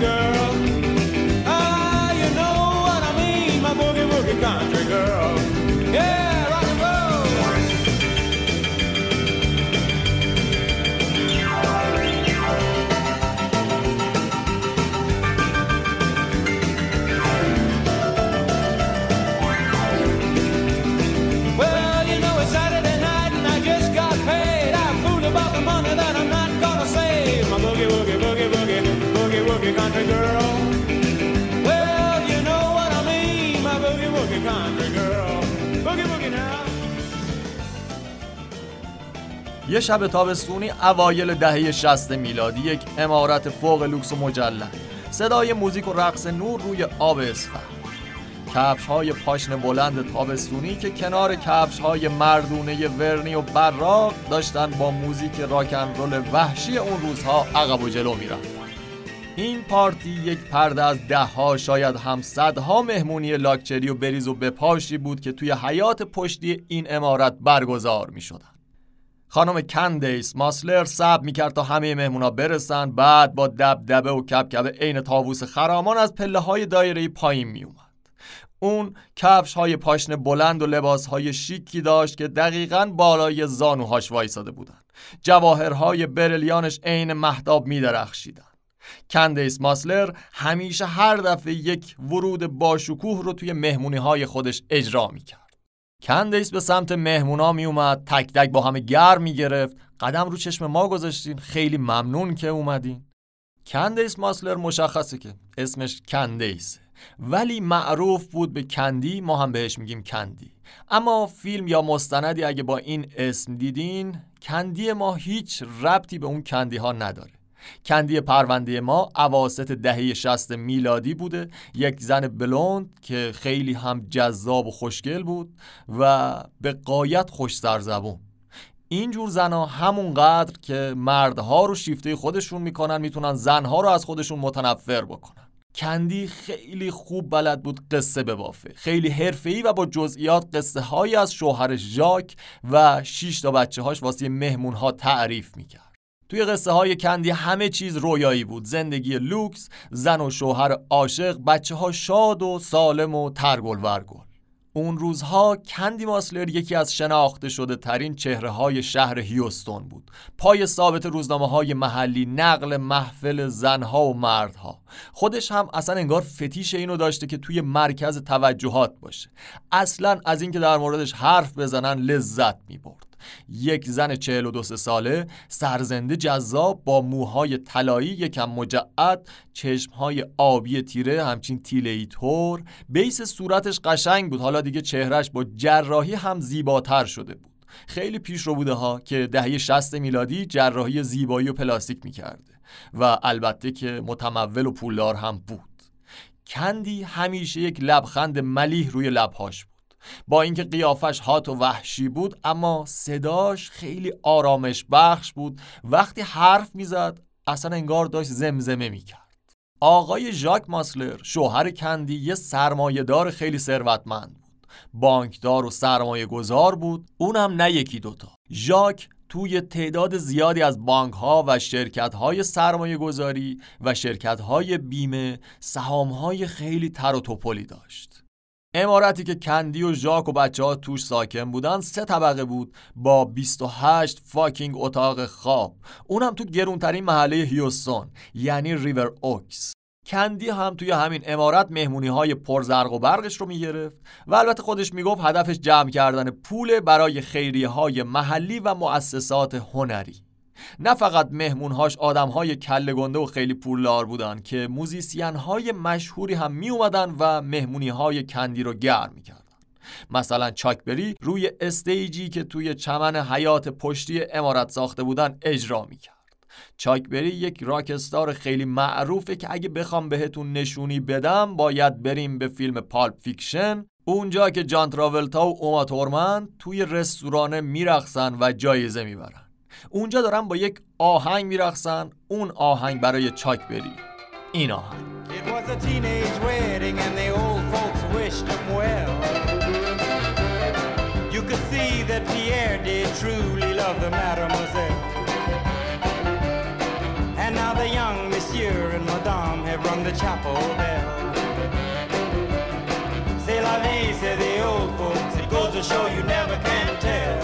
girl. یه شب تابستونی اوایل دهه 60 میلادی یک عمارت فوق لوکس و مجلل. صدای موزیک و رقص نور روی آب استخر کفش های پاشنه بلند تابستونی که کنار کفش های مردونه ورنی و براق داشتن با موزیک rock and roll وحشی اون روزها عقب و جلو می‌رفتن. این پارتی یک پرده از ده ها شاید هم صدها مهمونی لاکچری و بریز و بپاشی بود که توی حیاط پشتی این عمارت برگزار می شدن. خانم کندیس ماسلر صبر می‌کرد تا همه مهمونا برسن. بعد با دبدبه و کبکبه عین تاووس خرامان از پله های دایره پایین میومد اون کفش های پاشنه بلند و لباس های شیکی داشت که دقیقا بالای زانوهاش وایساده بودن جواهرهای برلیانش عین محتاب میدرخشیدن کندیس ماسلر همیشه هر دفعه یک ورود باشکوه رو توی مهمونی های خودش اجرا می‌کرد. کندیس به سمت مهمونا می اومد تک تک با همه گرم می گرفت قدم رو چشم ما گذاشتین. خیلی ممنون که اومدین. کندیس ماسلر مشخصه که اسمش کندیس ولی معروف بود به کندی ما هم بهش میگیم کندی. اما فیلم یا مستندی اگه با این اسم دیدین کندی ما هیچ ربطی به اون کندی ها نداره. کندی پرونده ما اواسط دهه 60 میلادی بوده. یک زن بلوند که خیلی هم جذاب و خوشگل بود و به قایت خوش زبون اینجور زنها همونقدر که مردها رو شیفته خودشون می‌کنن می‌تونن زنها رو از خودشون متنفر بکنن. کندی خیلی خوب بلد بود قصه ببافه. خیلی حرفه‌ای و با جزئیات قصه هایی از شوهر ژاک و شش تا بچه هاش واسه مهمون ها تعریف می‌کرد. توی قصه های کندی همه چیز رویایی بود. زندگی لوکس زن و شوهر عاشق بچه ها شاد و سالم و ترگل ورگل. اون روزها کندی ماسلر یکی از شناخته شده ترین چهره های شهر هیوستون بود. پای ثابت روزنامه های محلی نقل محفل زنها و مردها. خودش هم اصلا انگار فتیش اینو داشته که توی مرکز توجهات باشه. اصلا از اینکه در موردش حرف بزنن لذت می‌برد. یک زن 42 ساله سرزنده جذاب با موهای طلایی یکم مجعد چشمهای آبی تیره همچین تیلهی تور بیس صورتش قشنگ بود حالا دیگه چهرش با جراحی هم زیباتر شده بود. خیلی پیش رو بوده ها که دهه 60 میلادی جراحی زیبایی و پلاستیک می‌کرده و البته که متمول و پولدار هم بود. کندی همیشه یک لبخند ملیح روی لبهاش با اینکه قیافش هات و وحشی بود اما صداش خیلی آرامش بخش بود. وقتی حرف می‌زد اصلا انگار داشت زمزمه می‌کرد. آقای ژاک ماسلر شوهر کندی یه سرمایهدار خیلی ثروتمند بود. بانکدار و سرمایه گذار بود. اونم نه یکی دوتا ژاک توی تعداد زیادی از بانک ها و شرکت های سرمایه گذاری و شرکت های بیمه سهام های خیلی تر و توپلی داشت. امارتی که کندی و ژاک و بچه ها توش ساکن بودن سه طبقه بود با 28 فاکینگ اتاق خواب. اونم تو گرونترین محله هیوستون یعنی ریور اوکس. کندی هم توی همین عمارت مهمونی های پرزرق و برقش رو می‌گرفت و البته خودش می‌گفت هدفش جمع کردن پول برای خیریه های محلی و مؤسسات هنری. نه فقط مهمونهاش آدمهای کله گنده و خیلی پولدار بودن که musician های مشهوری هم می اومدن و مهمونی های کندی رو گرم می‌کردن. مثلا چاک بری روی stage ی که توی چمن حیاط پشتی عمارت ساخته بودن اجرا می‌کرد. چاک بری یک rock star خیلی معروفه که اگه بخوام بهتون نشونی بدم باید بریم به فیلم پالپ فیکشن. اونجا که جان تراولتا و اوما تورمن توی رستوران میرقصن و جایزه می‌برن. اونجا دارن با یک آهنگ میرقصن اون آهنگ برای چاک بری این آهنگ. And now the young monsieur and Madame have rung the chapel bell. C'est la vie, say the old folks. It goes to show you never can tell.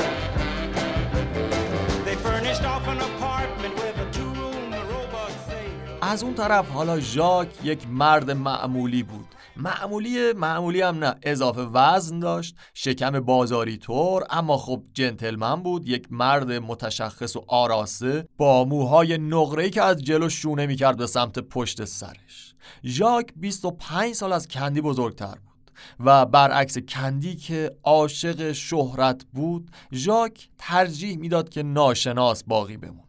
از اون طرف حالا ژاک یک مرد معمولی بود. معمولی معمولی هم نه اضافه وزن داشت شکم بازاری طور اما خب جنتلمن بود یک مرد متشخص و آراسته با موهای نقره‌ای که از جلو شونه می‌کرد به سمت پشت سرش. ژاک 25 سال از کندی بزرگتر بود و برعکس کندی که عاشق شهرت بود ژاک ترجیح می‌داد که ناشناس باقی بمونه.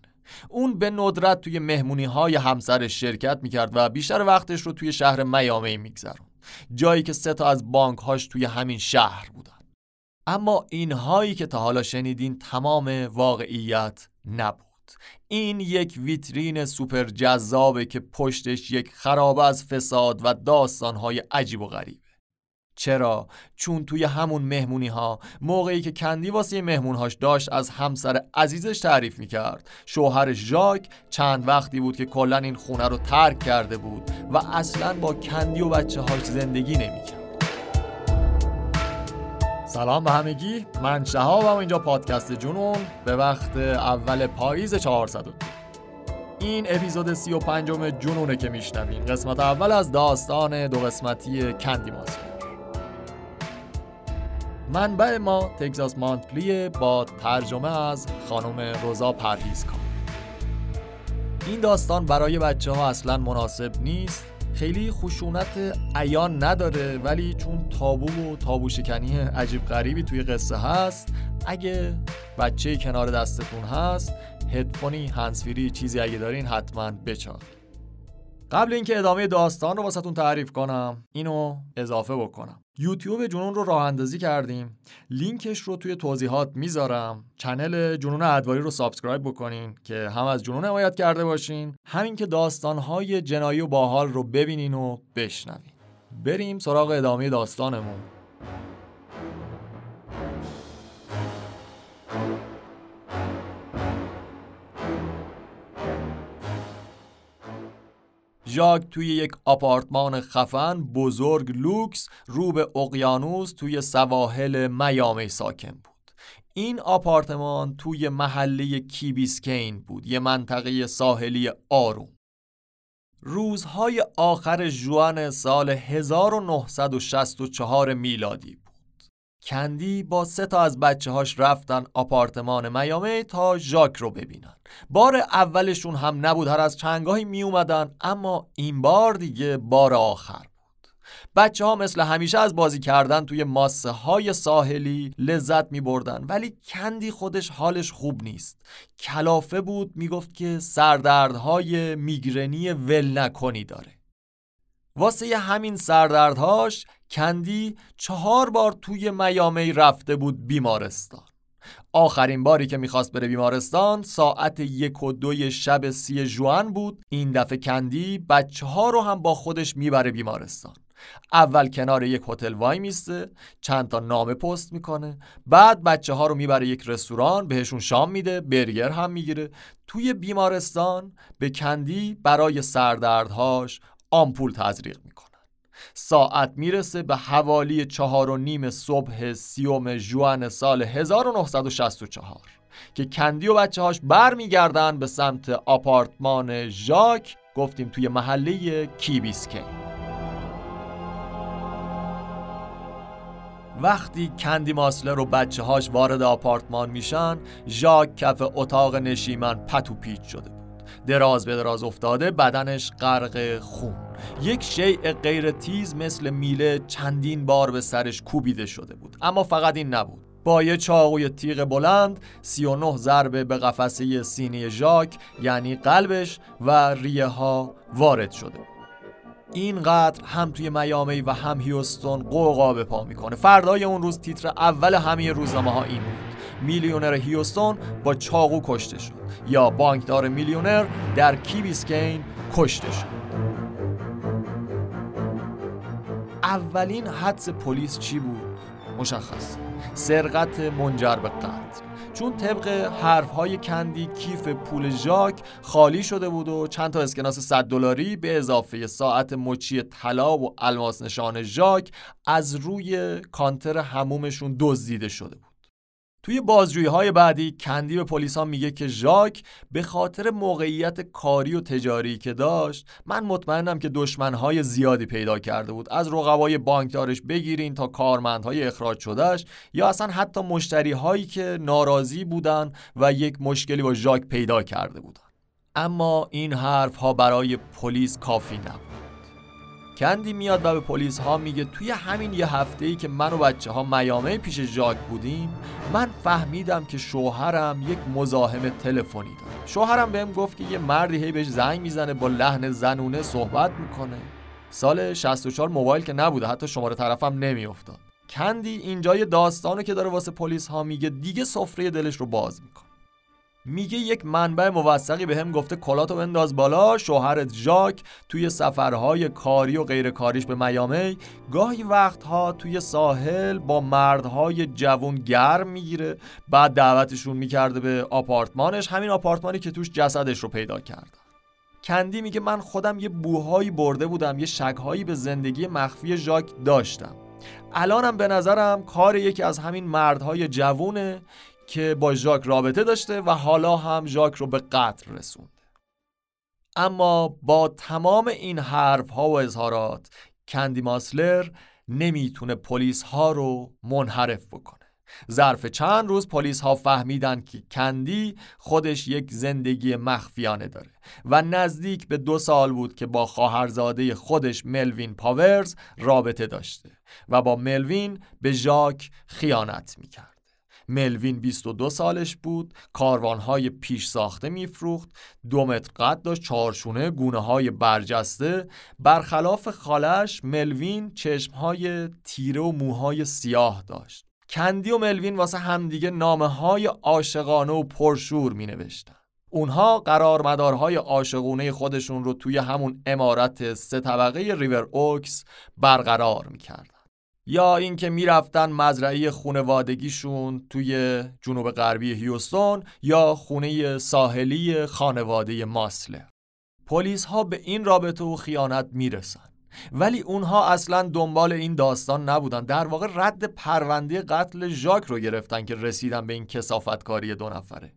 اون به ندرت توی مهمونی های همسرش شرکت می‌کرد و بیشتر وقتش رو توی شهر میامی میگذرون جایی که سه تا از بانک هاش توی همین شهر بودن. اما اینهایی که تا حالا شنیدین تمام واقعیت نبود. این یک ویترین سوپر جذابه که پشتش یک خرابه از فساد و داستانهای عجیب و غریبه. چرا؟ چون توی همون مهمونی ها موقعی که کندی واسه مهمونهاش داشت از همسر عزیزش تعریف می‌کرد. شوهر ژاک چند وقتی بود که کلا این خونه رو ترک کرده بود و اصلا با کندی و بچه هاش زندگی نمی‌کرد. سلام به همگی. من شهابم اینجا پادکست جنون به وقت اول پاییز 402 این اپیزود 35 جنونه که میشنوین. قسمت اول از داستان دو قسمتی کندی ماسکو منبع ما تگزاس مانتلی با ترجمه از خانم روزا پرهیزکار این داستان برای بچه ها اصلا مناسب نیست. خیلی خشونت عیان نداره ولی چون تابو و تابو شکنی عجیب غریبی توی قصه هست اگه بچه کنار دستتون هست هدفونی هندزفری چیزی اگه دارین حتما بذارید قبل اینکه ادامه داستان رو واسهتون تعریف کنم اینو اضافه بکنم. یوتیوب جنون رو راه اندازی کردیم. لینکش رو توی توضیحات می‌ذارم. channel جنون ادواری رو subscribe بکنین که هم از جنون حمایت کرده باشین همین که داستانهای جنایی و باحال رو ببینین و بشنوین. بریم سراغ ادامه داستانمون. ژاک توی یک آپارتمان خفن بزرگ لوکس رو به اقیانوس توی سواحل میامی ساکن بود. این آپارتمان توی محله کی بیسکین بود یه منطقه ساحلی آروم. روزهای آخر ژوئن سال 1964 میلادی بود. کندی با سه تا از بچه هاش رفتن آپارتمان میامی تا ژاک رو ببینن. بار اولشون هم نبود هر از چنگاهی می اومدن اما این بار دیگه بار آخر بود. بچه ها مثل همیشه از بازی کردن توی ماسه های ساحلی لذت می بردن ولی کندی خودش حالش خوب نیست. کلافه بود می‌گفت که سردردهای میگرنی ول نکنی داره. واسه همین سردردهاش کندی چهار بار توی میامی رفته بود بیمارستان. آخرین باری که می‌خواست بره بیمارستان ساعت یک و دوی شب سی جوان بود. این دفعه کندی بچه ها رو هم با خودش می‌بره بیمارستان. اول کنار یک هتل وای میسته چند تا نامه پست می‌کنه. بعد بچه ها رو می‌بره یک رستوران بهشون شام میده برگر هم می‌گیره. توی بیمارستان به کندی برای سردردهاش آمپول تزریق می‌کنه. ساعت می‌رسه به حوالی چهار و نیم صبح سیوم جوان سال 1964 که کندی و بچه هاش برمیگردن به سمت آپارتمان ژاک گفتیم توی محله کیبیسکین وقتی کندی ماسلر و بچه هاش وارد آپارتمان میشن ژاک کف اتاق نشیمن پتو پیچ شده. دراز به دراز افتاده بدنش غرق خون. یک شیء غیر تیز مثل میله چندین بار به سرش کوبیده شده بود. اما فقط این نبود. با یه چاقوی تیغ بلند 39 ضربه به قفسه سینی ژاک یعنی قلبش و ریه ها وارد شده بود. اینقدر هم توی میامی و هم هیوستون قوقا به پا می‌کنه. فردای اون روز تیتر اول همه روزنامه ها این بود. میلیونر هیوستون با چاقو کشته شد. یا بانکدار میلیونر در کیبیسکین کشته شد. اولین حدس پلیس چی بود؟ مشخص. سرقت منجر به قتل. چون طبق حرفهای کندی کیف پول ژاک خالی شده بود و چند تا اسکناس 100 دلاری به اضافه ساعت مچی طلا و الماس نشان ژاک از روی کانتر همومشون دزدیده شده بود. توی بازجویی های بعدی کندی به پلیس ها میگه که ژاک به خاطر موقعیت کاری و تجاری که داشت من مطمئنم که دشمنهای زیادی پیدا کرده بود. از رقبای بانکدارش بگیرین تا کارمندهای اخراج شدهش یا اصلا حتی مشتری هایی که ناراضی بودن و یک مشکلی با ژاک پیدا کرده بودن. اما این حرف ها برای پلیس کافی نبود. کندی میاد و به پلیس ها میگه توی همین یه هفته ای که من و بچه ها میامه پیش ژاک بودیم من فهمیدم که شوهرم یک مزاحم تلفنی داره. شوهرم بهم گفت که یه مردی هی بهش زنگ می‌زنه با لحن زنونه صحبت می‌کنه. سال 64 موبایل که نبوده حتی شماره طرفم نمیافتاد. کندی اینجا یه داستانه که داره واسه پلیس ها میگه دیگه سفره دلش رو باز می‌کنه. میگه یک منبع موثقی به هم گفته کلاتو بنداز بالا شوهرت ژاک توی سفرهای کاری و غیر کاریش به میامی. گاهی وقتها توی ساحل با مردهای جوون گرم می‌گیره بعد دعوتشون می‌کرده به آپارتمانش. همین آپارتمانی که توش جسدش رو پیدا کرد. کندی میگه من خودم یه بوهایی برده بودم یه شکهایی به زندگی مخفی ژاک داشتم. الانم به نظرم کار یکی از همین مردهای جوونه که با ژاک رابطه داشته و حالا هم ژاک رو به قتل رسونده. اما با تمام این حرف ها و اظهارات کندی ماسلر نمی‌تونه پلیس ها رو منحرف بکنه. ظرف چند روز پلیس ها فهمیدن که کندی خودش یک زندگی مخفیانه داره و نزدیک به دو سال بود که با خواهرزاده خودش ملوین پاورز رابطه داشته و با ملوین به ژاک خیانت می‌کرد. ملوین 22 سالش بود کاروانهای پیش ساخته میفروخت دو متر قد داشت چارشونه گونه های برجسته. برخلاف خالش ملوین چشمهای تیره و موهای سیاه داشت. کندی و ملوین واسه همدیگه نامه های عاشقانه و پرشور می نوشتن. اونها قرارمدارهای عاشقونه خودشون رو توی همون امارت سه طبقه ریور اوکس برقرار می‌کردن. یا اینکه می‌رفتن مزرعه خونوادگیشون توی جنوب غربی هیوستون یا خونه ساحلی خانواده ماسلر پلیس ها به این رابطه و خیانت می‌رسن. ولی اونها اصلا دنبال این داستان نبودن. در واقع رد پرونده قتل ژاک رو گرفتن که رسیدن به این کسافتکاری دو نفره.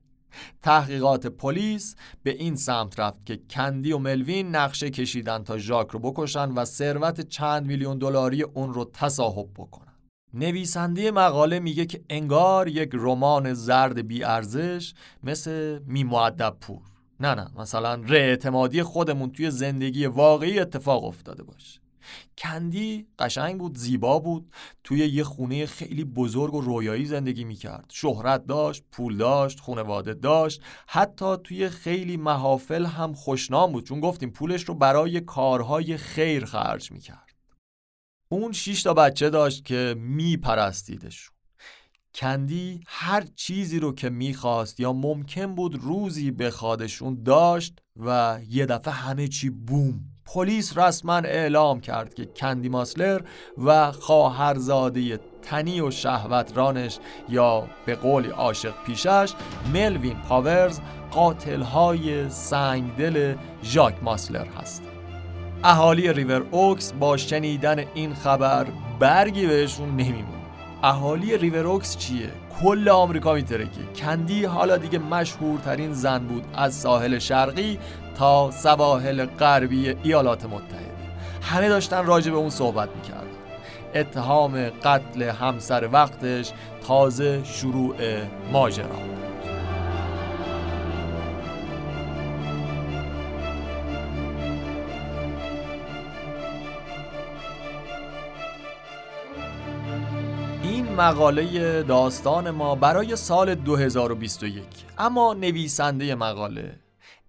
تحقیقات پلیس به این سمت رفت که کندی و ملوین نقشه کشیدن تا ژاک رو بکشن و ثروت چند میلیون دلاری اون رو تصاحب بکنن. نویسنده مقاله میگه که انگار یک رمان زرد بیارزش مثل میمعدب پور. نه نه مثلا اعتمادی خودمون توی زندگی واقعی اتفاق افتاده باشه. کندی قشنگ بود زیبا بود توی یه خونه خیلی بزرگ و رویایی زندگی می‌کرد. شهرت داشت پول داشت خونواده داشت حتی توی خیلی محافل هم خوشنام بود. چون گفتیم پولش رو برای کارهای خیر خرج می‌کرد. اون شش تا بچه داشت که میپرستیدشون. کندی هر چیزی رو که می‌خواست یا ممکن بود روزی بخوادشون داشت و یه دفعه همه چی بوم پلیس رسما اعلام کرد که کندی ماسلر و خواهرزاده تنی و شهوترانش یا به قول عاشق پیشش ملوین پاورز قاتلهای سنگدل ژاک ماسلر هست. اهالی ریور اوکس با شنیدن این خبر برگی بهشون نمیمونه. اهالی ریور اوکس چیه؟ کل آمریکا میترکه. کندی حالا دیگه مشهورترین زن بود از ساحل شرقی تا سواحل غربی ایالات متحده. همه داشتن راجع به اون صحبت می‌کردن. اتهام قتل همسر وقتش تازه شروع ماجرا این مقاله داستان ما برای سال 2021 اما نویسنده مقاله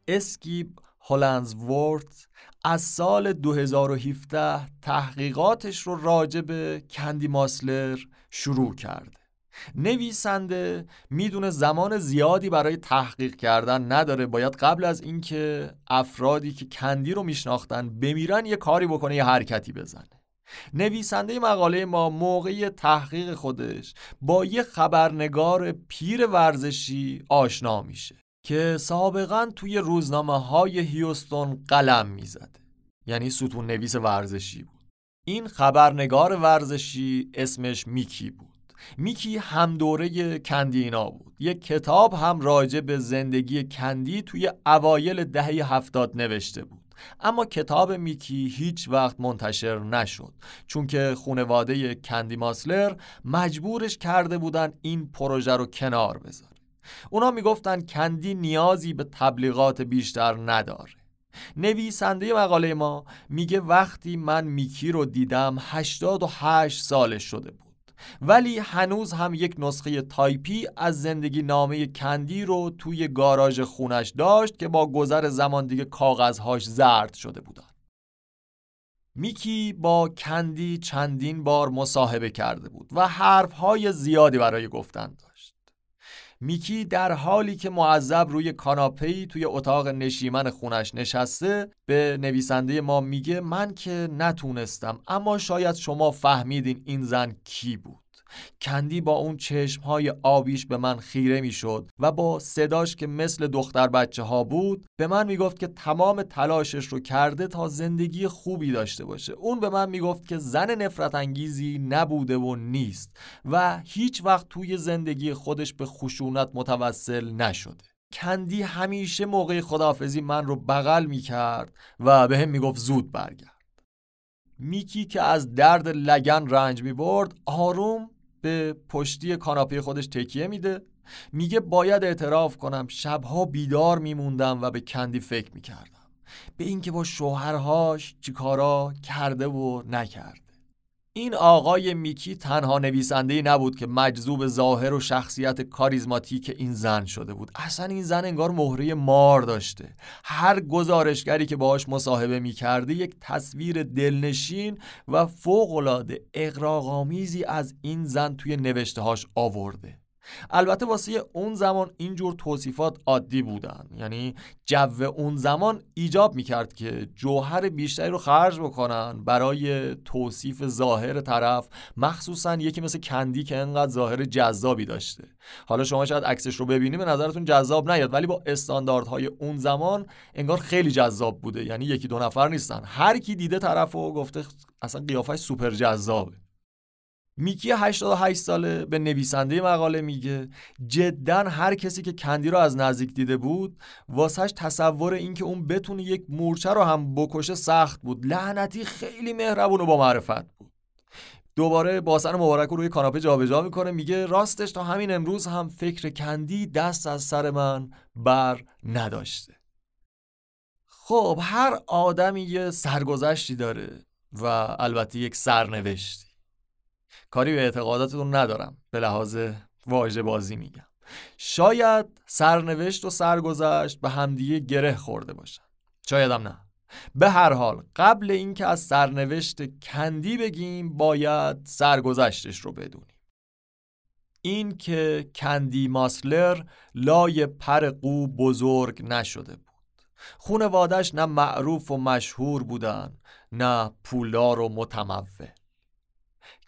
اسکیپ هولنزورت از سال 2017 تحقیقاتش رو راجع به کندی ماسلر شروع کرده. نویسنده می‌دونه زمان زیادی برای تحقیق کردن نداره. باید قبل از اینکه افرادی که کندی رو میشناختن بمیرن یه کاری بکنه یه حرکتی بزنه. نویسنده مقاله ما موقع تحقیق خودش با یه خبرنگار پیر ورزشی آشنا میشه. که سابقا توی روزنامه های هیوستون قلم می‌زده یعنی ستون نویس ورزشی بود. این خبرنگار ورزشی اسمش میکی بود. میکی هم دوره کندینا بود. یک کتاب هم راجع به زندگی کندی توی اوایل دهه هفتاد نوشته بود. اما کتاب میکی هیچ وقت منتشر نشد چون که خونواده کندی ماسلر مجبورش کرده بودن این پروژه رو کنار بذاره اونا می‌گفتن کندی نیازی به تبلیغات بیشتر نداره. نویسنده مقاله ما میگه وقتی من میکی رو دیدم 88 سالش شده بود. ولی هنوز هم یک نسخه تایپی از زندگی نامه کندی رو توی گاراژ خونش داشت که با گذر زمان دیگه کاغذهاش زرد شده بودن. میکی با کندی چندین بار مصاحبه کرده بود و حرفهای زیادی برای گفتن داشت. میکی در حالی که معذب روی کاناپه‌ای توی اتاق نشیمن خونش نشسته به نویسنده ما میگه من که نتونستم اما شاید شما فهمیدین این زن کی بود. کندی با اون چشمهای آبیش به من خیره می‌شد و با صداش که مثل دختر بچه ها بود به من می‌گفت که تمام تلاشش رو کرده تا زندگی خوبی داشته باشه. اون به من می‌گفت که زن نفرت انگیزی نبوده و نیست و هیچ وقت توی زندگی خودش به خشونت متوسل نشده. کندی همیشه موقع خدافزی من رو بغل می‌کرد و به هم می‌گفت زود برگرد. میکی که از درد لگن رنج می‌برد آروم به پشتی کاناپه خودش تکیه میده. میگه باید اعتراف کنم شبها بیدار میموندم و به کندی فکر می‌کردم. به اینکه با شوهرهاش چیکارا کرده و نکرد این آقای میکی تنها نویسنده نبود که مجذوب ظاهر و شخصیت کاریزماتیک این زن شده بود. اصلا این زن انگار مهره مار داشته. هر گزارشگری که باهاش مصاحبه می‌کرده یک تصویر دلنشین و فوقالعاده اقراقآمیزی از این زن توی نوشتههاش آورده. البته واسه اون زمان اینجور توصیفات عادی بودن. یعنی جو اون زمان ایجاب می‌کرد که جوهر بیشتری رو خرج بکنن برای توصیف ظاهر طرف مخصوصا یکی مثل کندی که انقدر ظاهر جذابی داشته. حالا شما شاید عکسش رو ببینید به نظرتون جذاب نیاد ولی با استانداردهای اون زمان انگار خیلی جذاب بوده. یعنی یکی دو نفر نیستن. هر کی دیده طرف و گفته اصلا قیافش سوپر جذابه. میکی 88 ساله به نویسنده مقاله میگه. جدا هر کسی که کندی رو از نزدیک دیده بود واسهش تصور اینکه اون بتونه یک مورچه رو هم بکشه سخت بود. لعنتی خیلی مهربون و با معرفت بود. دوباره باسن مبارک رو روی کاناپه جابجا می‌کنه میگه راستش تا همین امروز هم فکر کندی دست از سر من بر نداشته. خب هر آدمی یه سرگذشتی داره و البته یک سرنوشتی. کاری به اعتقاداتتون ندارم. به لحاظ واژه بازی میگم. شاید سرنوشت و سرگذشت به همدیگه گره خورده باشن. شایدم نه. به هر حال قبل اینکه از سرنوشت کندی بگیم باید سرگذشتش رو بدونیم. این که کندی ماسلر لای پر قو بزرگ نشده بود. خونوادش نه معروف و مشهور بودن نه پولدار و متمول.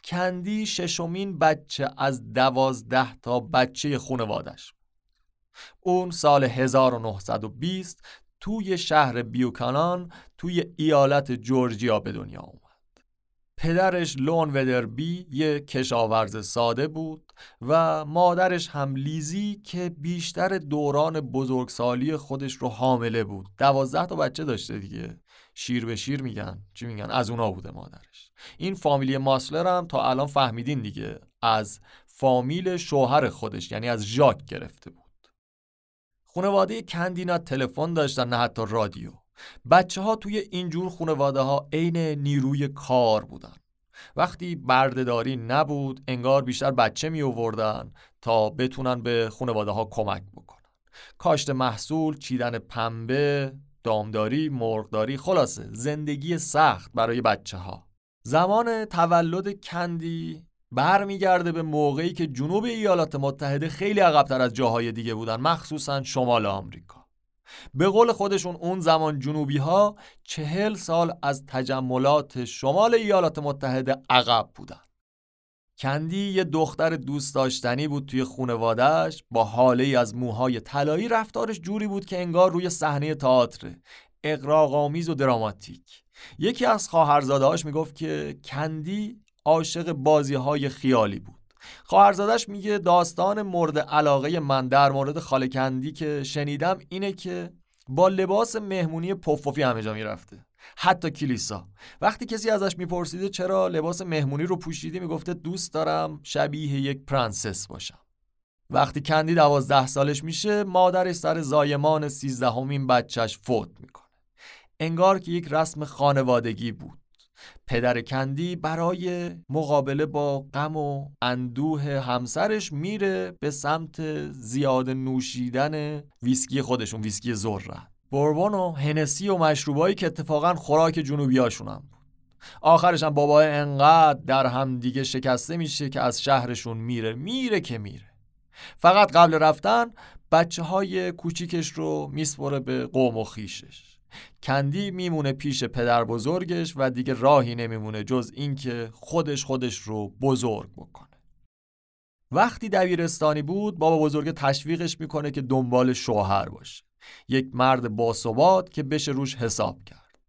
کندی ششمین بچه از دوازده تا بچه خونوادش. اون سال 1920 توی شهر بیوکانان توی ایالت جورجیا به دنیا اومد. پدرش لون ودربی یه کشاورز ساده بود و مادرش هم لیزی که بیشتر دوران بزرگسالی خودش رو حامله بود. دوازده تا بچه داشته دیگه. شیر به شیر میگن. چی میگن؟ از اونا بوده مادرش. این فامیلی ماسلر هم تا الان فهمیدین دیگه از فامیل شوهر خودش یعنی از ژاک گرفته بود. خانواده کندینا تلفن داشتن نه حتی رادیو. بچه ها توی اینجور خانواده ها عین نیروی کار بودن. وقتی بردهداری نبود انگار بیشتر بچه می آوردن تا بتونن به خانواده ها کمک بکنن. کاشت محصول چیدن پنبه دامداری مرغداری خلاصه زندگی سخت برای بچه ها زمان تولد کندی برمیگرده به موقعی که جنوب ایالات متحده خیلی عقبتر از جاهای دیگه بودن مخصوصا شمال آمریکا. به قول خودشون اون زمان جنوبی ها چهل سال از تجملات شمال ایالات متحده عقب بودن. کندی یه دختر دوست داشتنی بود توی خونوادهش با حاله از موهای طلایی رفتارش جوری بود که انگار روی صحنه تئاتر اقراق‌آمیز و دراماتیک. یکی از خواهرزاده‌هاش می‌گفت که کندی عاشق بازی های خیالی بود. خواهرزادش میگه داستان مورد علاقه من در مورد خاله کندی که شنیدم اینه که با لباس مهمونی پفوفی همه جا می‌رفته. حتی کلیسا. وقتی کسی ازش میپرسیده چرا لباس مهمونی رو پوشیدی می‌گفته دوست دارم شبیه یک پرنسس باشم. وقتی کندی دوازده سالش میشه مادرش سر زایمان سیزدهمین بچهش فوت می‌کنه. انگار که یک رسم خانوادگی بود. پدر کندی برای مقابله با غم و اندوه همسرش میره به سمت زیاد نوشیدن ویسکی خودشون ویسکی ذره. بوربون و هنسی و مشروبایی که اتفاقا خوراک جنوبی هاشون هم بود. آخرش هم بابا انقدر در هم دیگه شکسته میشه که از شهرشون میره میره که میره. فقط قبل رفتن بچه های کوچیکش رو میسپره به قوم و خیشش کندی میمونه پیش پدر بزرگش و دیگه راهی نمیمونه جز اینکه خودش خودش رو بزرگ بکنه. وقتی دبیرستانی بود بابا بزرگ تشویقش می‌کنه که دنبال شوهر باشه. یک مرد باثبات که بشه روش حساب کرد.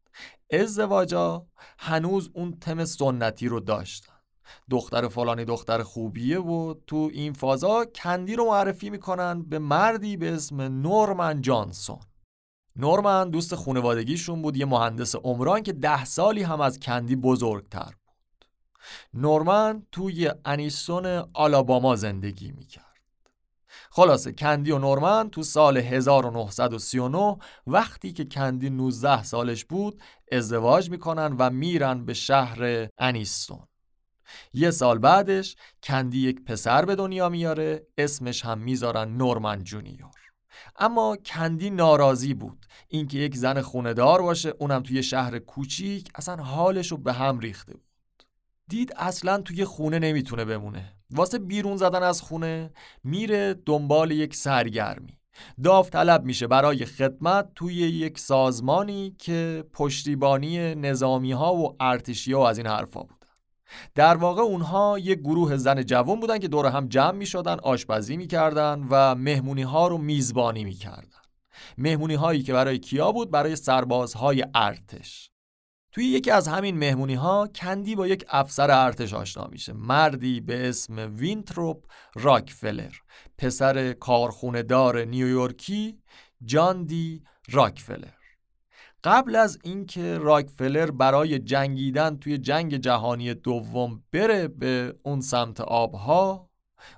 ازدواجا هنوز اون تم سنتی رو داشتن. دختر فلانی دختر خوبیه و تو این فازا کندی رو معرفی می‌کنن به مردی به اسم نورمن جانسون. نورمن دوست خونوادگیشون بود یه مهندس عمران که ده سالی هم از کندی بزرگتر بود. نورمن توی انیسون آلاباما زندگی می‌کرد. خلاصه کندی و نورمن تو سال 1939 وقتی که کندی 19 سالش بود ازدواج می‌کنن و میرن به شهر انیستون یه سال بعدش کندی یک پسر به دنیا میاره اسمش هم می‌ذارن نورمن جونیور. اما کندی ناراضی بود. اینکه یک زن خوندار باشه اونم توی شهر کوچیک اصلا حالش رو به هم ریخته بود. دید اصلا توی خونه نمی‌تونه بمونه. واسه بیرون زدن از خونه میره دنبال یک سرگرمی. داوطلب میشه برای خدمت توی یک سازمانی که پشتیبانی نظامی ها و ارتشی ها و از این حرفا بود. در واقع اونها یک گروه زن جوان بودن که دور هم جمع می شدن آشپزی می کردن و مهمونی ها رو میزبانی می کردن مهمونی هایی که برای کیا بود؟ برای سربازهای ارتش. توی یکی از همین مهمونی ها کندی با یک افسر ارتش آشنا میشه. مردی به اسم وینتروپ راکفلر. پسر کارخونه دار نیویورکی جان دی راکفلر. قبل از اینکه راکفلر برای جنگیدن توی جنگ جهانی دوم بره به اون سمت آبها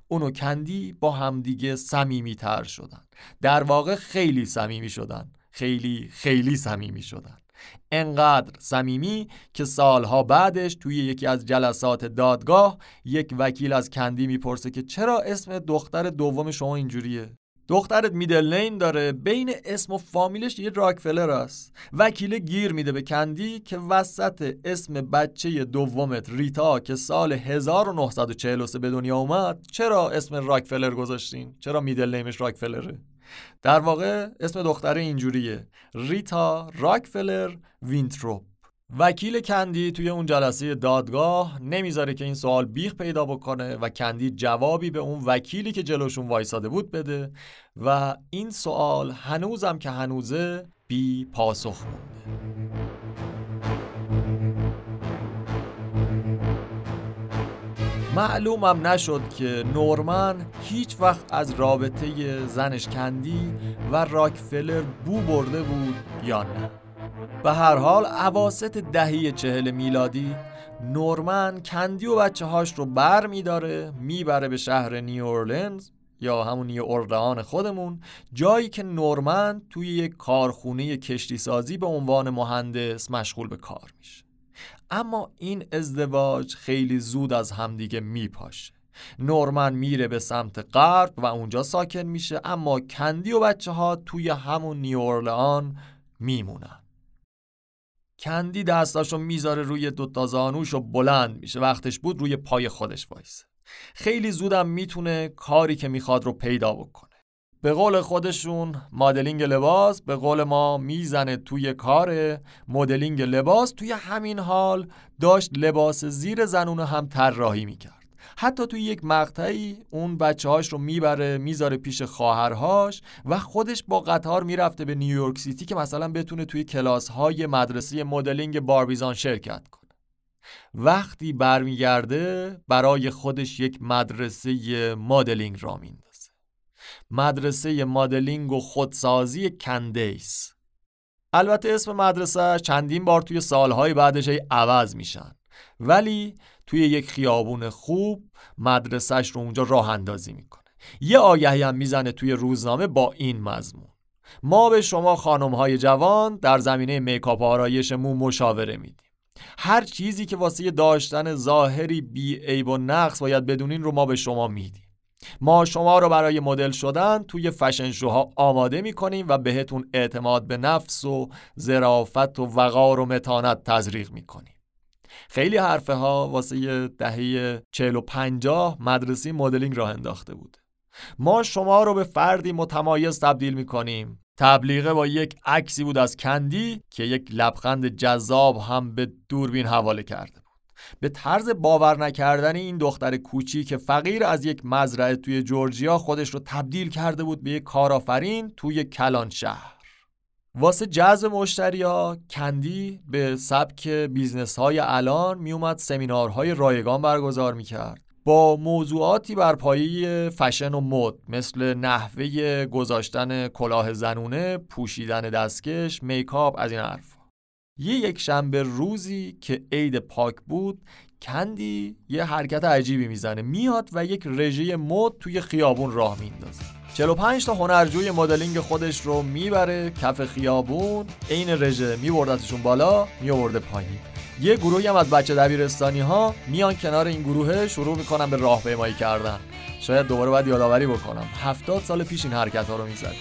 اونو کندی با همدیگه سمیمی تر شدن. در واقع خیلی سمیمی شدن. خیلی خیلی سمیمی شدن. انقدر صمیمی که سالها بعدش توی یکی از جلسات دادگاه یک وکیل از کندی می‌پرسه که چرا اسم دختر دوم شما اینجوریه؟ دخترت میدل نیم داره. بین اسم و فامیلش یه راکفلر است. وکیل گیر میده به کندی که وسط اسم بچه دومت ریتا که سال 1943 به دنیا اومد چرا اسم راکفلر گذاشتین؟ چرا میدل نیمش راکفلره؟ در واقع اسم دختره اینجوریه. ریتا راکفلر وینتروپ. وکیل کندی توی اون جلسه دادگاه نمی‌ذاره که این سوال بیخ پیدا بکنه و کندی جوابی به اون وکیلی که جلوشون وایساده بود بده و این سوال هنوزم که هنوزه بی پاسخ مونده. معلومم نشد که نورمن هیچ وقت از رابطه زنش کندی و راکفلر بو برده بود یا نه. به هر حال عواست دهی چهل میلادی نورمن کندی و بچه هاش رو بر میداره می‌بره به شهر نیو یا همون نیو اورلان خودمون جایی که نورمن توی یک کارخونه کشتی سازی به عنوان مهندس مشغول به کار میشه. اما این ازدواج خیلی زود از همدیگه میپاشه. نورمن میره به سمت غرب و اونجا ساکن میشه اما کندی و بچه ها توی همون نیو اورلان میمونن. کندی دستاشو می‌ذاره روی دوتا زانوش و بلند میشه. وقتش بود روی پای خودش وایسه. خیلی زودم می‌تونه کاری که می‌خواد رو پیدا بکنه. به قول خودشون مدلینگ لباس به قول ما می‌زنه توی کار مدلینگ لباس. توی همین حال داشت لباس زیر زنونه هم طراحی می‌کرد. حتی توی یک مقطعی اون بچه هاش رو می‌بره می‌ذاره پیش خواهرهاش و خودش با قطار می‌رفته به نیویورک سیتی که مثلا بتونه توی کلاس های مدرسه مدلینگ باربیزان شرکت کنه. وقتی برمیگرده برای خودش یک مدرسه مدلینگ راه میندازه. مدرسه مدلینگ و خودسازی کندیس. البته اسم مدرسه چندین بار توی سالهای بعدش عوض میشن. ولی توی یک خیابون خوب مدرسهش رو اونجا راه اندازی می‌کنه. یه آگهی هم می‌زنه توی روزنامه با این مضمون. ما به شما خانم های جوان در زمینه میکاپ آرایش مو مشاوره میدیم. هر چیزی که واسه داشتن ظاهری بی عیب و نقص باید بدونین رو ما به شما میدیم. ما شما رو برای مدل شدن توی فشن شوها آماده می‌کنیم و بهتون اعتماد به نفس و ظرافت و وقار و متانت تزریق می‌کنیم. خیلی حرفه ها واسه دهه 40 و 50 مدرسه مدلینگ راه انداخته بود. ما شما رو به فردی متمایز تبدیل می‌کنیم. تبلیغه با یک عکسی بود از کندی که یک لبخند جذاب هم به دوربین حواله کرده بود. به طرز باور نکردن این دختر کوچیک فقیر از یک مزرعه توی جورجیا خودش رو تبدیل کرده بود به یک کارآفرین توی کلان شهر واسه جذب مشتری ها کندی به سبک business های الان میومد سمینارهای رایگان برگزار می‌کرد. با موضوعاتی بر پایه فشن و مد مثل نحوه گذاشتن کلاه زنونه، پوشیدن دستکش، makeup از این حرفا. یه یک شنبه روزی که عید پاک بود کندی یه حرکت عجیبی می‌زنه. میاد و یک رژه مد توی خیابون راه میندازه. 45 تا هنرجوی مدلینگ خودش رو می‌بره کف خیابون عین رژه میبردتشون بالا میاورده پایین. یه گروهی هم از بچه دبیرستانی ها میان کنار این گروه شروع می‌کنن به راهپیمایی کردن. شاید دوباره باید یادآوری بکنم. هفتاد سال پیش این حرکت ها رو می‌زدیم.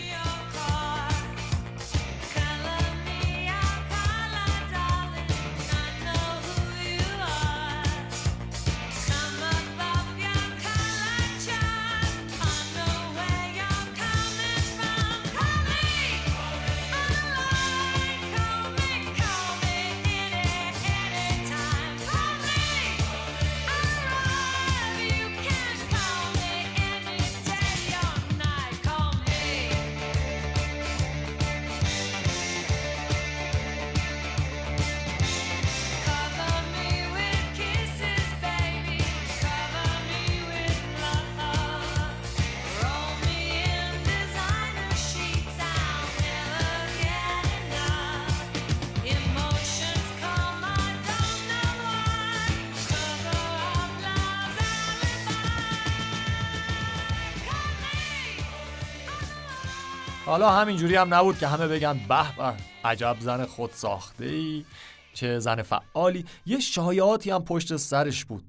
حالا همینجوری هم نبود که همه بگن به به عجب زن خود ساخته ای چه زن فعالی. یه شایعاتی هم پشت سرش بود.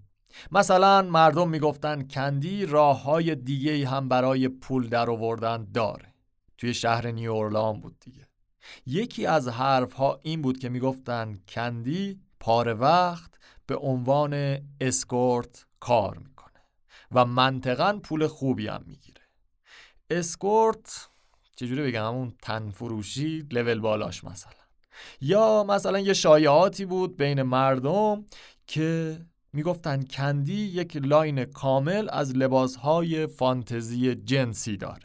مثلا مردم می‌گفتن کندی راه های دیگه هم برای پول در آوردن داره. توی شهر نیورلان بود دیگه. یکی از حرف ها این بود که می‌گفتن کندی پاره وقت به عنوان اسکورت کار می‌کنه و منطقا پول خوبی هم می‌گیره. escort چجوری بگم؟ همون تن فروشی لول بالاش مثلا. یا مثلا یه شایعاتی بود بین مردم که می‌گفتن کندی یک line کامل از لباسهای فانتزی جنسی داره.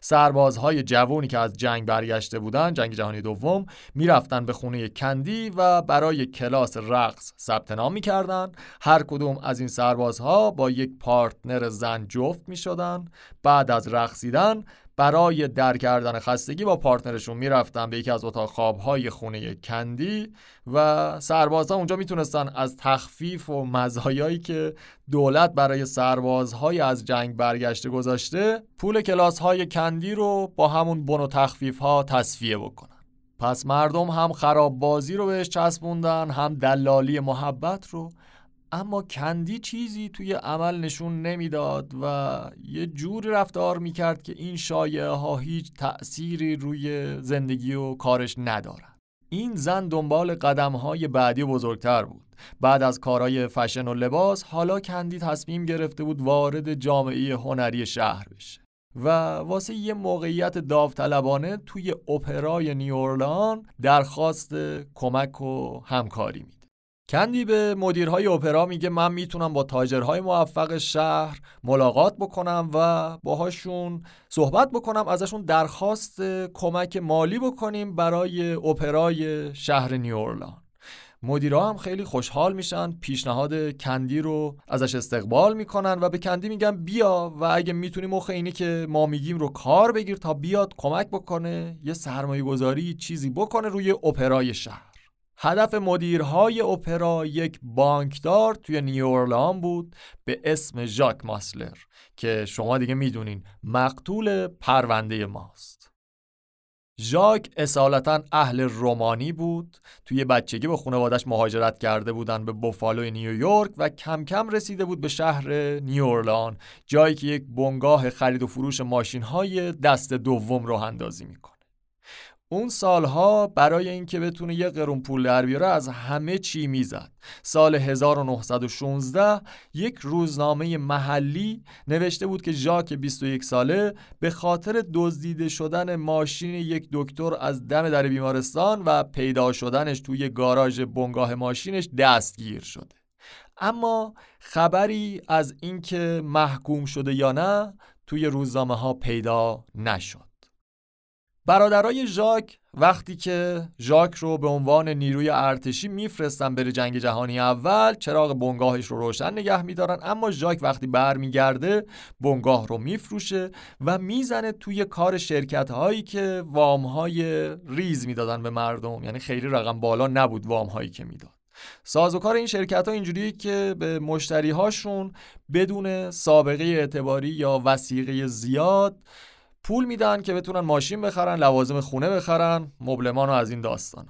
سربازهای جوانی که از جنگ برگشته بودن جنگ جهانی دوم می‌رفتن به خونه کندی و برای کلاس رقص ثبت نام می‌کردن. هر کدوم از این سربازها با یک پارتنر زن جفت می‌شدن. بعد از رقصیدن برای در کردن خستگی با پارتنرشون می‌رفتن به یکی از اتاق خوابهای خونه کندی و سربازها اونجا می‌تونستن از تخفیف و مزایایی که دولت برای سربازهای از جنگ برگشته گذاشته پول کلاس های کندی رو با همون بن و تخفیف ها تصفیه بکنن. پس مردم هم خراب بازی رو بهش چسبوندن هم دلالی محبت رو اما کندی چیزی توی عمل نشون نمی‌داد و یه جوری رفتار می‌کرد که این شایعه ها هیچ تأثیری روی زندگی و کارش ندارد این زن دنبال قدم های بعدی بزرگتر بود. بعد از کارهای فشن و لباس حالا کندی تصمیم گرفته بود وارد جامعه هنری شهر بشه و واسه یه موقعیت داوطلبانه توی اپرای نیورلان درخواست کمک و همکاری میده کندی به مدیرهای اپرا میگه من می‌تونم با تاجرهای موفق شهر ملاقات بکنم و باهاشون صحبت بکنم ازشون درخواست کمک مالی بکنیم برای اپرای شهر نیورلان مدیرا هم خیلی خوشحال میشن پیشنهاد کندی رو ازش استقبال می‌کنن و به کندی میگن بیا و اگه می‌تونی مخ اینی که ما میگیم رو کار بگیر تا بیاد کمک بکنه یه سرمایه گذاری چیزی بکنه روی اپرای شهر. هدف مدیرهای اپرا یک بانکدار توی نیورلان بود به اسم ژاک ماسلر که شما دیگه می‌دونین مقتول پرونده ماست. ژاک اصالتا اهل رومانی بود توی بچگی به خانوادش مهاجرت کرده بودن به بوفالو نیویورک و کم کم رسیده بود به شهر نیورلان جایی که یک بنگاه خرید و فروش ماشین های دست دوم راه اندازی می‌کنه اون سالها برای اینکه بتونه یه قرون پول در بیاره از همه چی می‌زد. سال 1916 یک روزنامه محلی نوشته بود که ژاک 21 ساله به خاطر دزدیده شدن ماشین یک دکتر از دم در بیمارستان و پیدا شدنش توی گاراژ بنگاه ماشینش دستگیر شده. اما خبری از اینکه محکوم شده یا نه توی روزنامه ها پیدا نشد. برادرای ژاک وقتی که ژاک رو به عنوان نیروی ارتشی میفرستن بره جنگ جهانی اول چراغ بنگاهش رو روشن نگه میدارن. اما ژاک وقتی برمیگرده بنگاه رو میفروشه و می‌زنه توی کار شرکت هایی که وام های ریز می‌دادن به مردم. یعنی خیلی رقم بالا نبود وام هایی که می‌داد. سازوکار این شرکت ها اینجوریه که به مشتری هاشون بدون سابقه اعتباری یا وسیقه زیاد پول میدن که بتونن ماشین بخرن لوازم خونه بخرن مبلمان و از این داستان.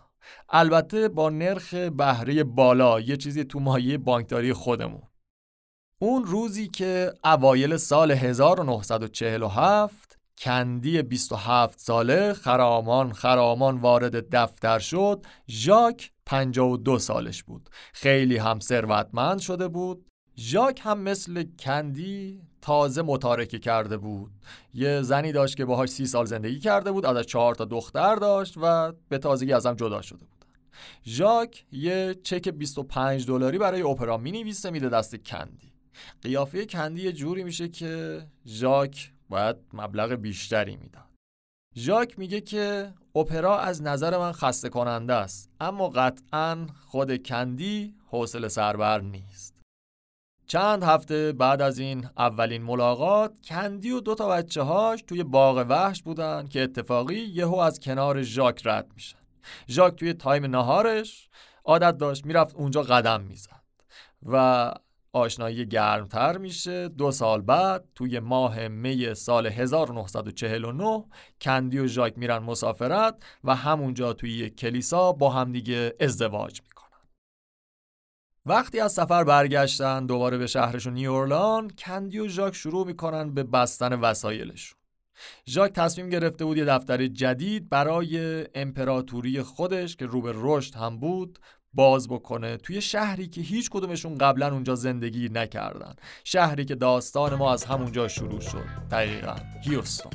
البته با نرخ بهره بالا یه چیزی تو مایه بانکداری خودمون. اون روزی که اوایل سال 1947 کندی 27 ساله خرامان خرامان وارد دفتر شد. ژاک 52 سالش بود. خیلی هم ثروتمند شده بود. ژاک هم مثل کندی تازه متارکه کرده بود. یه زنی داشت که باهاش سی سال زندگی کرده بود ازش چهار تا دختر داشت و به تازگی ازم جدا شده بود. ژاک یه چک 25 دلاری برای اپرا می نویسه میده دست کندی. قیافه کندی یه جوری میشه که ژاک باید مبلغ بیشتری می‌داد. ژاک میگه که اپرا از نظر من خسته کننده است اما قطعا خود کندی حوصله سربر نیست. چند هفته بعد از این اولین ملاقات کندی و دو تا بچه هاش توی باغ وحش بودن که اتفاقی یهو از کنار ژاک رد میشن ژاک توی time نهارش عادت داشت می‌رفت اونجا قدم می‌زد و آشنایی گرمتر میشه. دو سال بعد توی ماه می سال 1949 کندی و ژاک میرن مسافرت و همونجا توی کلیسا با همدیگه ازدواج می‌کنن. وقتی از سفر برگشتن دوباره به شهرشون نیورلان کندی و ژاک شروع می‌کنن به بستن وسایلشون. ژاک تصمیم گرفته بود یه دفتر جدید برای امپراتوری خودش که رو به رشد هم بود باز بکنه توی شهری که هیچ کدومشون قبلا اونجا زندگی نکردن. شهری که داستان ما از همونجا شروع شد. دقیقا هیوستون.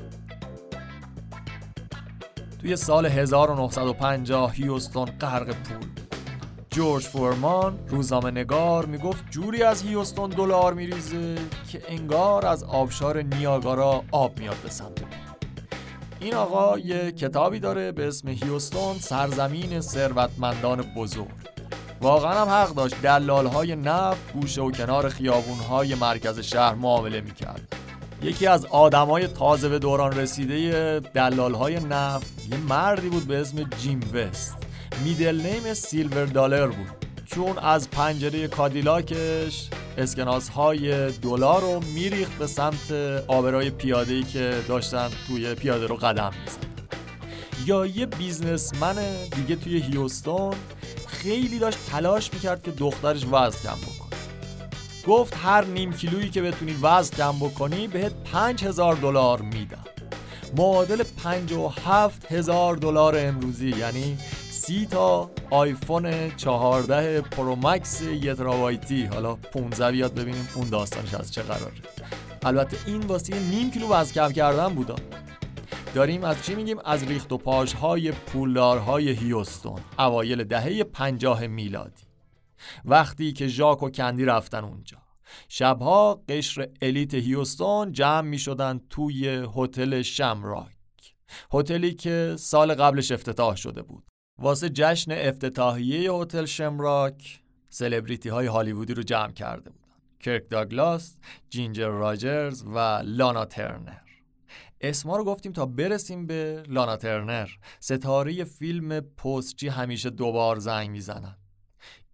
توی سال 1950 هیوستون غرق پول جورج فورمان روزنامه نگار می‌گفت جوری از هیوستون دلار میریزه که انگار از آبشار نیاگارا آب میاد به سمت این آقا یه کتابی داره به اسم هیوستون سرزمین ثروتمندان بزرگ. واقعا هم حق داشت دلال های نفت گوشه و کنار خیابون های مرکز شهر معامله می‌کرد. یکی از آدمای تازه به دوران رسیده دلال های نفت یه مردی بود به اسم جیم وست. میدل نیم سیلور دالر بود. چون از پنجره کادیلاکش اسکناس های دلار رو میریخت به سمت آبرای پیاده که داشتن توی پیاده رو قدم میزن یا یه بیزنسمن دیگه توی هیوستون خیلی داشت تلاش می‌کرد که دخترش وزن کم بکنه. گفت هر نیم کیلویی که بتونی وزن کم بکنی بهت پنج هزار دلار میدم معادل پنجاه و هفت هزار دلار امروزی یعنی سی تا آیفون 14 پرو مکس یه ترابایتی حالا 15 بیاد ببینیم اون داستانش از چه قراره. البته این واسه نیم کیلو وزن کم کردن بودا. داریم از چی میگیم؟ از ریخت و پاش پولدارهای هیوستون. اوایل دهه پنجاه میلادی. وقتی که ژاک و کندی رفتن اونجا. شبها قشر elite هیوستون جمع می شدن توی هتل شمراک. هتلی که سال قبلش افتتاح شده بود. واسه جشن افتتاحیه هتل شمراک سلبریتی های هالیوودی رو جمع کرده بودن. کرک داگلاس، جینجر راجرز و لانا ترنر. اسما رو گفتیم تا برسیم به لانا ترنر. ستاره فیلم پستچی همیشه دوبار زنگ می‌زنن.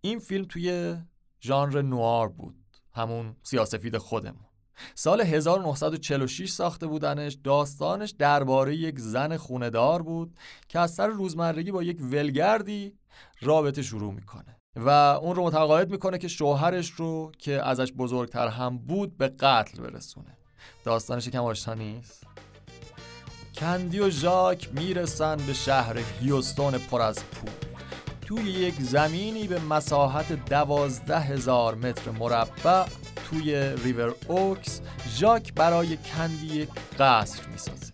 این فیلم توی ژانر نوار بود. همون سیاسفید خودمون. سال 1946 ساخته بودنش داستانش درباره یک زن خوندار بود که از سر روزمرگی با یک ولگردی رابطه شروع می‌کنه و اون رو متقاعد می‌کنه که شوهرش رو که ازش بزرگتر هم بود به قتل برسونه. داستانش کم آشنا نیست؟ کندی و ژاک می‌رسن به شهر هیوستون پر از پول. توی یک زمینی به مساحت دوازده هزار متر مربع توی ریور اوکس ژاک برای کندی یک قصر می‌سازه.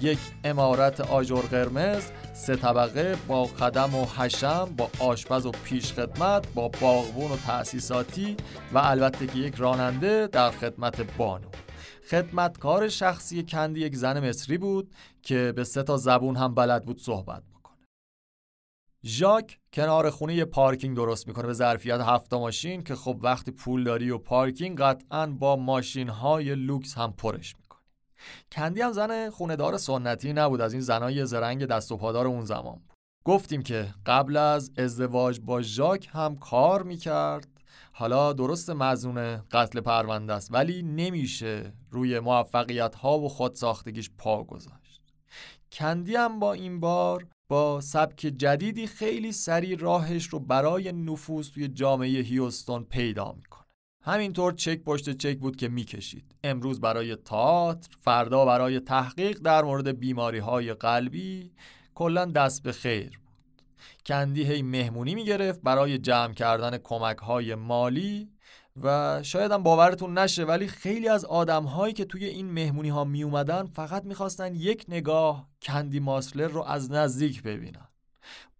یک عمارت آجر قرمز سه طبقه با خدم و حشم با آشپز و پیشخدمت با باغبون و تأسیساتی و البته که یک راننده در خدمت بانو. خدمتکار شخصی کندی یک زن مصری بود که به سه تا زبون هم بلد بود صحبت بکنه ژاک کنار خونه یه پارکینگ درست می‌کنه به ظرفیت هفت ماشین که خب وقتی پول داری و پارکینگ قطعا با ماشین های لوکس هم پرش می‌کنه کندی هم زن خوندار سنتی نبود از این زنای زرنگ دست و پادار اون زمان بود. گفتیم که قبل از ازدواج با ژاک هم کار می‌کرد. حالا درست مزنون قتل پرونده است ولی نمیشه روی موفقیت ها و خودساختگیش پا گذاشت. کندی هم با این بار با سبک جدیدی خیلی سریع راهش رو برای نفوذ توی جامعه هیوستون پیدا می‌کنه. همینطور چک پشت چک بود که می‌کشید. امروز برای تئاتر فردا برای تحقیق در مورد بیماری های قلبی کلا دست به خیر کندی هی مهمونی می‌گرفت برای جمع کردن کمک های مالی و شاید هم باورتون نشه ولی خیلی از آدم هایی که توی این مهمونی ها می اومدن فقط می‌خواستن یک نگاه کندی ماسلر رو از نزدیک ببینن.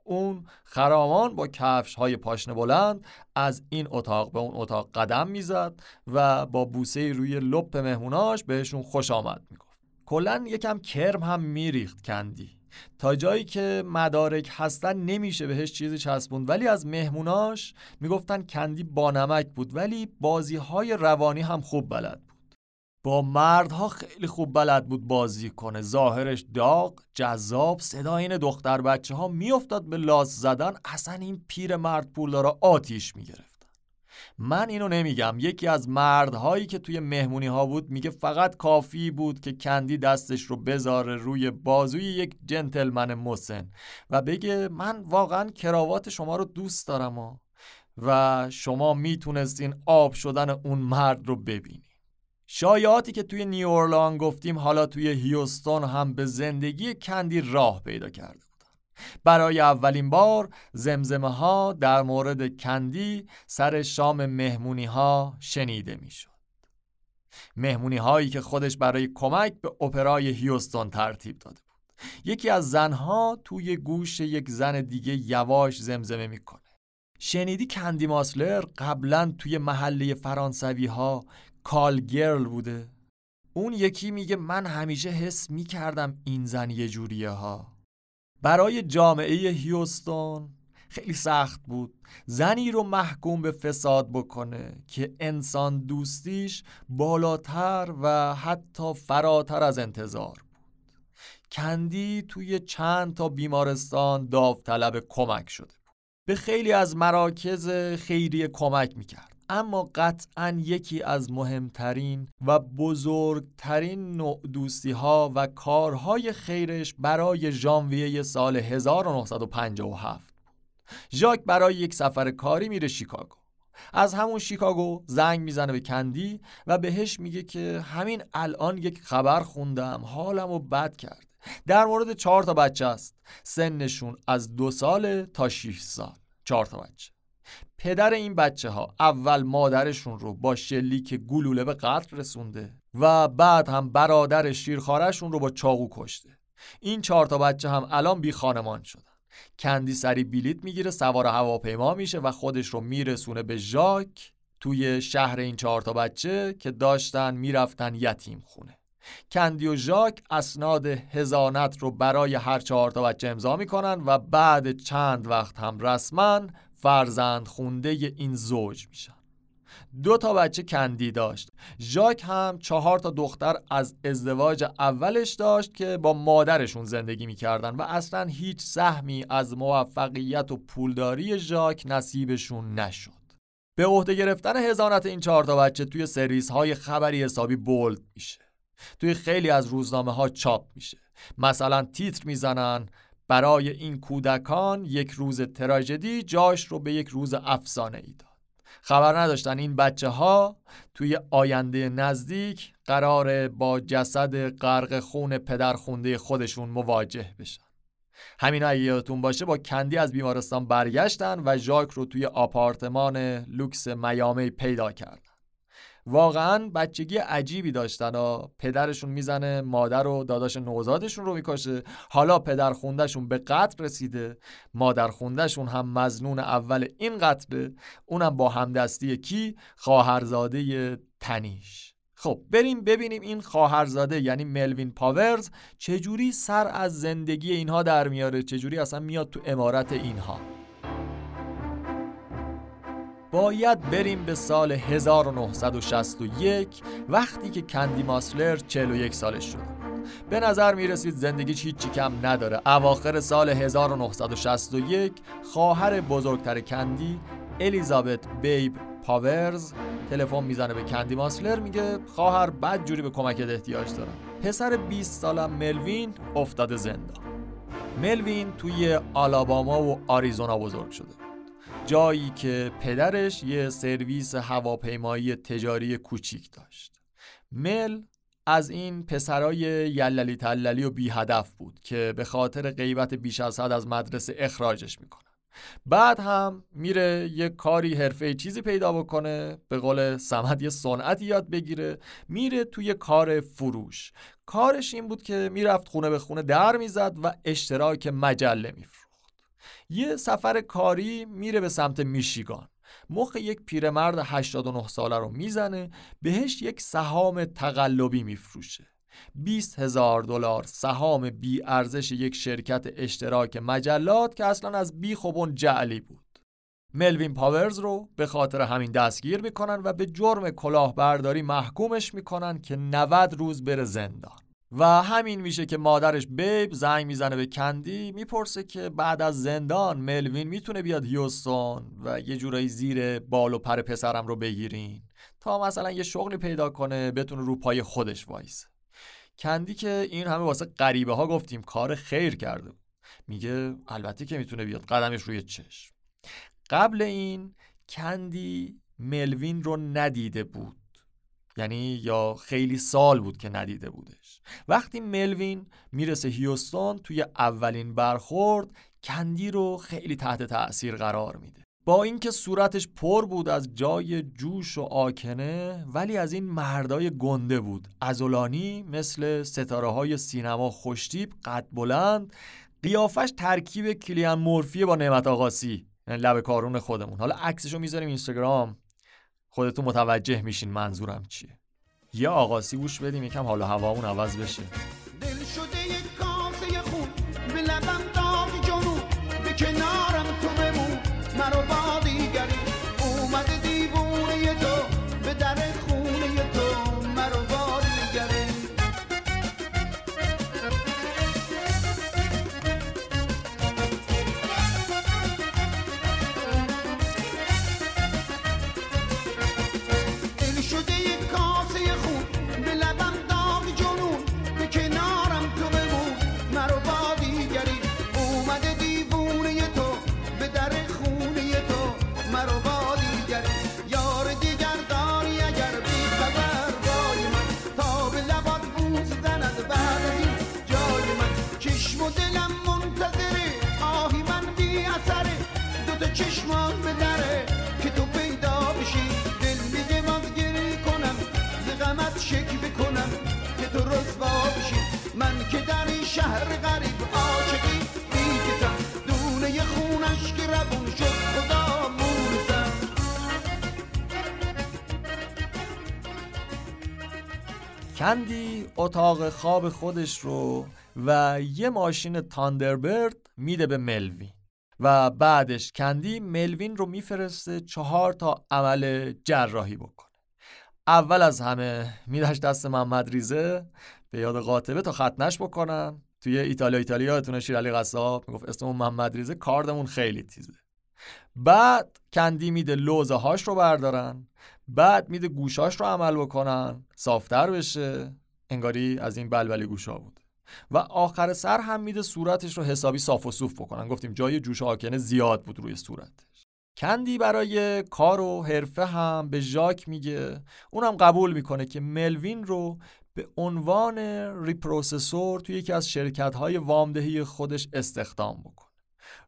اون خرامان با کفش های پاشنه بلند از این اتاق به اون اتاق قدم می‌زد و با بوسه روی لپ مهموناش بهشون خوش آمد می‌گفت. کلا یکم کرم هم میریخت کندی. تا جایی که مدارک هستن نمیشه بهش چیزی چسبوند. ولی از مهموناش می‌گفتن کندی با نمک بود ولی بازی های روانی هم خوب بلد بود. با مردها خیلی خوب بلد بود بازی کنه. ظاهرش داغ جذاب صدا این دختر بچه ها میافتاد به لاس زدن. اصلا این پیر مرد پول داره آتیش می‌گرفت من اینو نمیگم. یکی از مردهایی که توی مهمونی ها بود میگه فقط کافی بود که کندی دستش رو بذاره روی بازوی یک جنتلمن مسن و بگه من واقعا کراوات شما رو دوست دارم و, و شما می‌تونستین آب شدن اون مرد رو ببینی. شایعاتی که توی نیورلان گفتیم حالا توی هیوستون هم به زندگی کندی راه پیدا کرده. برای اولین بار زمزمه ها در مورد کندی سر شام مهمونی ها شنیده می شد. مهمونی هایی که خودش برای کمک به اپرای هیوستون ترتیب داده بود. یکی از زنها توی گوش یک زن دیگه یواش زمزمه می‌کنه. شنیدی کندی ماسلر قبلا توی محله فرانسوی ها کالگرل بوده؟ اون یکی میگه من همیشه حس می‌کردم این زن یه جوریه ها. برای جامعه هیوستون خیلی سخت بود. زنی رو محکوم به فساد بکنه که انسان دوستیش بالاتر و حتی فراتر از انتظار بود. کندی توی چند تا بیمارستان داوطلب کمک شده بود. به خیلی از مراکز خیریه کمک می‌کرد. اما قطعا یکی از مهمترین و بزرگترین نوع دوستی ها و کارهای خیرش برای ژانویه سال 1957 ژاک برای یک سفر کاری میره شیکاگو. از همون شیکاگو زنگ می‌زنه به کندی و بهش میگه که همین الان یک خبر خوندم حالم رو بد کرد. در مورد چهار تا بچه است. سنشون از دو سال تا 6 سال. چهار تا بچه. پدر این بچه ها اول مادرشون رو با شلیک گلوله به قتل رسونده و بعد هم برادر شیرخوارشون رو با چاقو کشته. این چهار تا بچه هم الان بی خانمان شدن. کندی سری بلیت می‌گیره سوار هواپیما میشه و خودش رو میرسونه به ژاک توی شهر این چهار تا بچه که داشتن می‌رفتن یتیم خونه. کندی و ژاک اسناد هزانت رو برای هر چهار تا بچه امضا می‌کنن و بعد چند وقت هم رسما فرزند خونده این زوج میشن. دو تا بچه کندی داشت. ژاک هم چهار تا دختر از ازدواج اولش داشت که با مادرشون زندگی می‌کردن و اصلا هیچ سهمی از موفقیت و پولداری ژاک نصیبشون نشد. به عهده گرفتن هزانت این چهار تا بچه توی سریس های خبری حسابی بولد میشه. توی خیلی از روزنامه ها چاپ میشه. مثلا تیتر می‌زنن برای این کودکان یک روز تراژدی جاش رو به یک روز افسانه ای داد. خبر نداشتن این بچه ها توی آینده نزدیک قرار با جسد غرق خون پدر خونده خودشون مواجه بشن. همین اگه یادتون باشه با کندی از بیمارستان برگشتن و ژاک رو توی آپارتمان لوکس میامی پیدا کردن. واقعا بچگی عجیبی داشتن و پدرشون می‌زنه مادر و داداش نوزادشون رو می‌کشه. حالا پدر خوندهشون به قتل رسیده مادر خوندهشون هم مزنون اول این قتله. اونم با همدستی کی؟ خواهرزاده تنیش. خب بریم ببینیم این خواهرزاده یعنی ملوین پاورز چجوری سر از زندگی اینها در میاره چجوری اصلا میاد تو امارت اینها. باید بریم به سال 1961 وقتی که کندی ماسلر 41 سالش شده به نظر می رسید زندگیش هیچی کم نداره. اواخر سال 1961 خواهر بزرگتر کندی الیزابت بیب پاورز تلفن می‌زنه به کندی ماسلر میگه خواهر بد جوری به کمکت احتیاج دارم. پسر 20 سالم ملوین افتاده زندان. ملوین توی آلاباما و آریزونا بزرگ شده. جایی که پدرش یه سرویس هواپیمایی تجاری کوچیک داشت. مل از این پسرای یللی تللی و بی هدف بود که به خاطر غیبت بیش از حد از مدرسه اخراجش می‌کنن. بعد هم میره یه کاری حرفه چیزی پیدا بکنه به قول سمد یه صنعتی یاد بگیره میره توی کار فروش. کارش این بود که می‌رفت خونه به خونه در می‌زد و اشتراک مجله میفروخت. یه سفر کاری میره به سمت میشیگان. مخ یک پیرمرد 89 ساله رو می‌زنه بهش یک سهام تقلبی میفروشه. 20 هزار دلار سهام بی ارزش یک شرکت اشتراک مجلات که اصلا از بی خوبون جعلی بود. ملوین پاورز رو به خاطر همین دستگیر می‌کنن و به جرم کلاهبرداری محکومش می‌کنن که 90 روز بره زندان. و همین میشه که مادرش بیب زنگ می‌زنه به کندی می‌پرسه که بعد از زندان ملوین می‌تونه بیاد هیوستون و یه جورایی زیر بال و پر پسرم رو بگیرین تا مثلا یه شغلی پیدا کنه بتونه رو پای خودش وایسه. کندی که این همه واسه غریبه ها گفتیم کار خیر کرده میگه البته که می‌تونه بیاد قدمش روی چشم. قبل این کندی ملوین رو ندیده بود. یعنی یا خیلی سال بود که ندیده بودش وقتی ملوین می‌رسه هیوستون توی اولین برخورد کندی رو خیلی تحت تأثیر قرار میده. با اینکه صورتش پر بود از جای جوش و آکنه ولی از این مردای گنده بود. ازولانی مثل ستاره های سینما خوشتیب قد بلند قیافش ترکیب کلیان مورفی با نعمت آقاسی یعنی لب کارون خودمون. حالا عکسشو می‌ذاریم اینستاگرام. خودتون متوجه میشین منظورم چیه. یه آقاسی گوش بدیم یکم حالا هوامون عوض بشه. دل شده کندی اتاق خواب خودش رو و یه ماشین تاندربرد میده به ملوین. و بعدش کندی ملوین رو میفرسته چهار تا عمل جراحی بکنه. اول از همه میدهش دست محمد ریزه. به یاد قاطبه تا ختنش بکنن توی ایتالیا ایتالیا یادتونه شیر علی قصاب می‌گفت اسممون محمد ریزه کاردمون خیلی تیزه. بعد کندی میده لوزه هاش رو بردارن. بعد میده گوشاش رو عمل بکنن صافتر بشه. انگاری از این بلبلی گوشا بود. و آخر سر هم میده صورتش رو حسابی صاف و صوف بکنن. گفتیم جای جوش آکنه زیاد بود روی صورتش. کندی برای کار و حرفه هم به ژاک میگه. اونم قبول می‌کنه که ملوین رو به عنوان repossessor توی یکی از شرکت های وامدهی خودش استخدام بکنه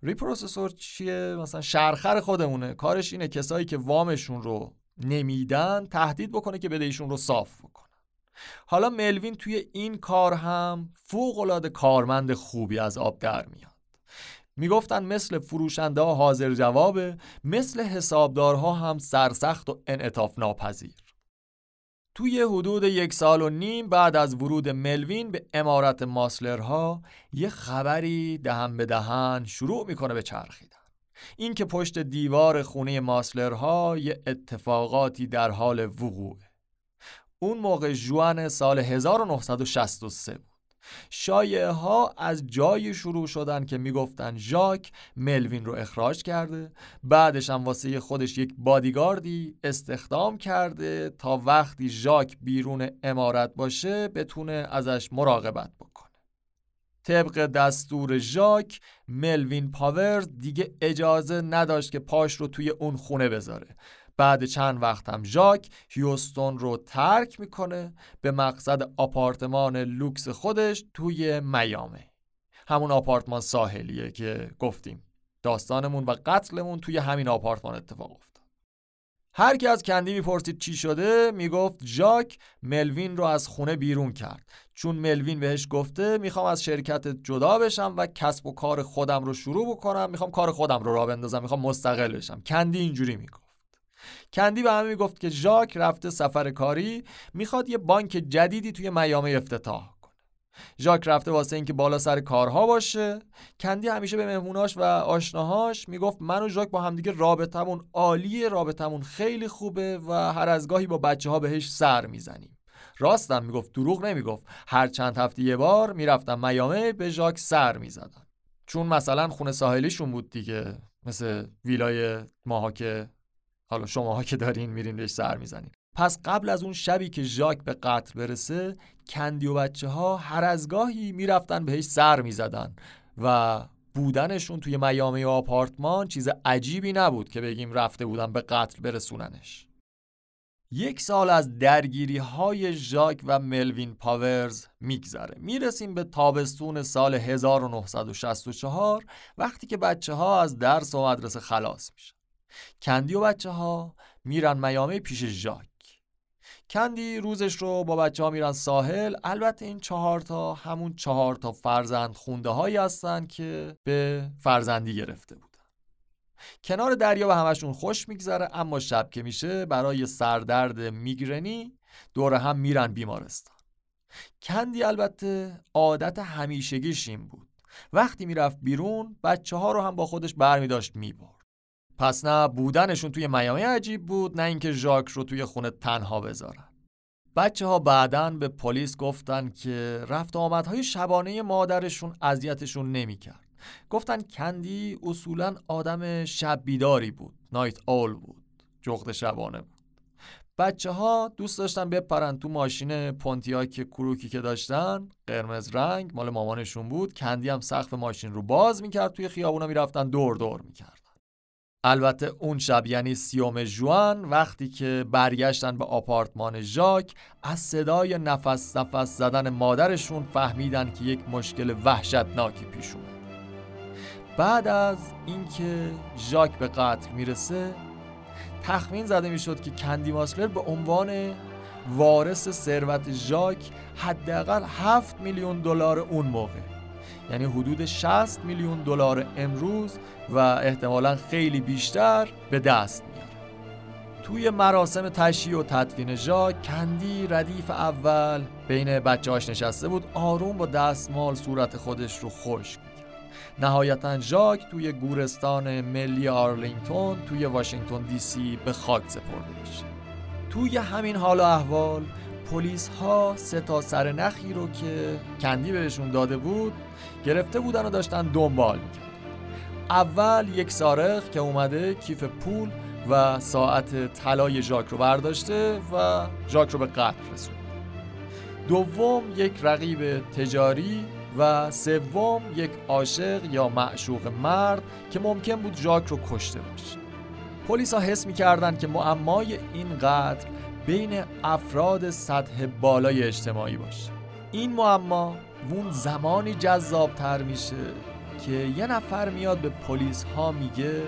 repossessor چیه؟ مثلا شرخر خودمونه. کارش اینه کسایی که وامشون رو نمیدن تهدید بکنه که بده ایشون رو صاف بکنن. حالا ملوین توی این کار هم فوق کارمند خوبی از آب در میاد. می‌گفتن مثل فروشنده ها حاضر جوابه مثل حسابدارها هم سرسخت و انعطاف ناپذیر. توی حدود یک سال و نیم بعد از ورود ملوین به امارت ماسلرها یه خبری دهن به دهن شروع می‌کنه به چرخیدن. این که پشت دیوار خونه ماسلرها یه اتفاقاتی در حال وقوعه اون موقع جوان سال 1963 بود. شایعه ها از جایی شروع شدن که می‌گفتن ژاک ملوین رو اخراج کرده بعدش هم واسه خودش یک بادیگاردی استخدام کرده تا وقتی ژاک بیرون امارت باشه بتونه ازش مراقبت بکنه. طبق دستور ژاک ملوین پاورز دیگه اجازه نداشت که پاش رو توی اون خونه بذاره. بعد چند وقت هم ژاک هیوستون رو ترک می‌کنه به مقصد آپارتمان لوکس خودش توی میامی همون آپارتمان ساحلیه که گفتیم. داستانمون و قتلمون توی همین آپارتمان اتفاق افتاد. هر کی از کندی می‌پرسید چی شده می‌گفت ژاک ملوین رو از خونه بیرون کرد. چون ملوین بهش گفته می‌خوام از شرکت جدا بشم و کسب و کار خودم رو شروع بکنم. می‌خوام کار خودم رو را بندازم. می‌خوام مستقل بشم. کندی اینجوری می‌گفت. کندی به همه می‌گفت که ژاک رفته سفر کاری می‌خواد یه بانک جدیدی توی میامه افتتاح کنه. ژاک رفته واسه اینکه بالا سر کارها باشه. کندی همیشه به مهموناش و آشناهاش می‌گفت من و ژاک با همدیگه رابطمون عالیه رابطمون خیلی خوبه و هر از گاهی با بچه ها بهش سر می‌زنیم. راستم می‌گفت دروغ نمی‌گفت. هر چند هفته یه بار می‌رفتم میامه به ژاک سر می‌زدن چون مثلا خونه ساحلیشون بود دیگه مثل ویلای ماها که حالا شماها که دارین میرین بهش سر می‌زنین. پس قبل از اون شبی که ژاک به قتل برسه کندی و بچه ها هر از گاهی می‌رفتن بهش سر می‌زدن و بودنشون توی میامه آپارتمان چیز عجیبی نبود که بگیم رفته بودن به قتل برسوننش. یک سال از درگیری های ژاک و ملوین پاورز میگذره. می‌رسیم به تابستون سال 1964 وقتی که بچه ها از درس و مدرسه خلاص میشن. کندی و بچه ها میرن میامه پیش ژاک. کندی روزش رو با بچه ها میرن ساحل. البته این چهار تا همون چهار تا فرزند خونده هایی هستن که به فرزندی گرفته بودن کنار دریا به همشون خوش میگذره اما شب که میشه برای سردرد میگرنی دور هم میرن بیمارستان. کندی البته عادت همیشگیش این بود. وقتی می‌رفت بیرون بچه ها رو هم با خودش برمیداشت می‌برد. پس نه بودنشون توی میامی عجیب بود نه اینکه ژاک رو توی خونه تنها بذارن. بچه ها بعدا به پلیس گفتن که رفت آمدهای شبانه مادرشون اذیتشون نمی‌کرد. گفتن کندی اصولا آدم شب بیداری بود نایت آل بود جغد شبانه بود. بچه ها دوست داشتن بپرن تو ماشین پونتیاک کروکی که داشتن قرمز رنگ مال مامانشون بود. کندی هم سقف ماشین رو باز می‌کرد توی خیابونا می‌رفتن دور دور می‌کرد البته اون شب یعنی سیوم جوان وقتی که برگشتن به آپارتمان ژاک از صدای نفس نفس زدن مادرشون فهمیدن که یک مشکل وحشتناکی پیش اومد. بعد از اینکه ژاک به قتل می‌رسه تخمین زده می‌شد که کندی ماسلر به عنوان وارث ثروت ژاک حداقل 7 میلیون دلار اون موقع. یعنی حدود 60 میلیون دلار امروز و احتمالا خیلی بیشتر به دست میاره. توی مراسم تشییع و تدفین ژاک کندی ردیف اول بین بچه‌هاش نشسته بود آروم با دستمال صورت خودش رو خشک نهایتا ژاک توی گورستان ملی آرلینگتون توی واشنگتن دی سی به خاک سپرده میشه. توی همین حال و احوال پلیس ها سه تا سر نخی رو که کندی بهشون داده بود گرفته بودن و داشتن دنبال می‌کردن اول یک سارق که اومده کیف پول و ساعت طلای ژاک رو برداشته و ژاک رو به قتل رسوند. دوم یک رقیب تجاری و سوم یک عاشق یا معشوق مرد که ممکن بود ژاک رو کشته باشه. پلیس ها حس می‌کردن که معمای این قتل بین افراد سطح بالای اجتماعی باشه. این معما اون زمانی جذابتر میشه که یه نفر میاد به پلیس ها میگه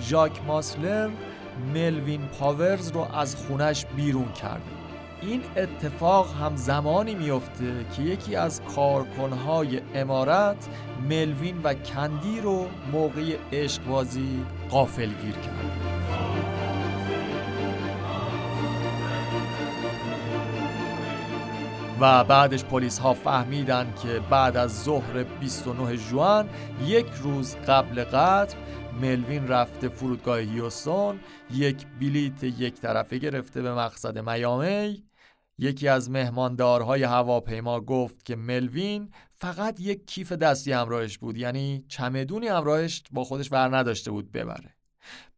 ژاک ماسلر ملوین پاورز رو از خونش بیرون کرده. این اتفاق هم زمانی میفته که یکی از کارکنهای امارت ملوین و کندی رو موقع عشقبازی قافلگیر کرد. و بعدش پلیس ها فهمیدن که بعد از ظهر 29 جوان یک روز قبل قتل ملوین رفته فرودگاه هیوستون یک بلیت یک طرفه گرفته به مقصد میامی یکی از مهماندارهای هواپیما گفت که ملوین فقط یک کیف دستی همراهش بود یعنی چمدونی همراهش با خودش ور نداشته بود ببره.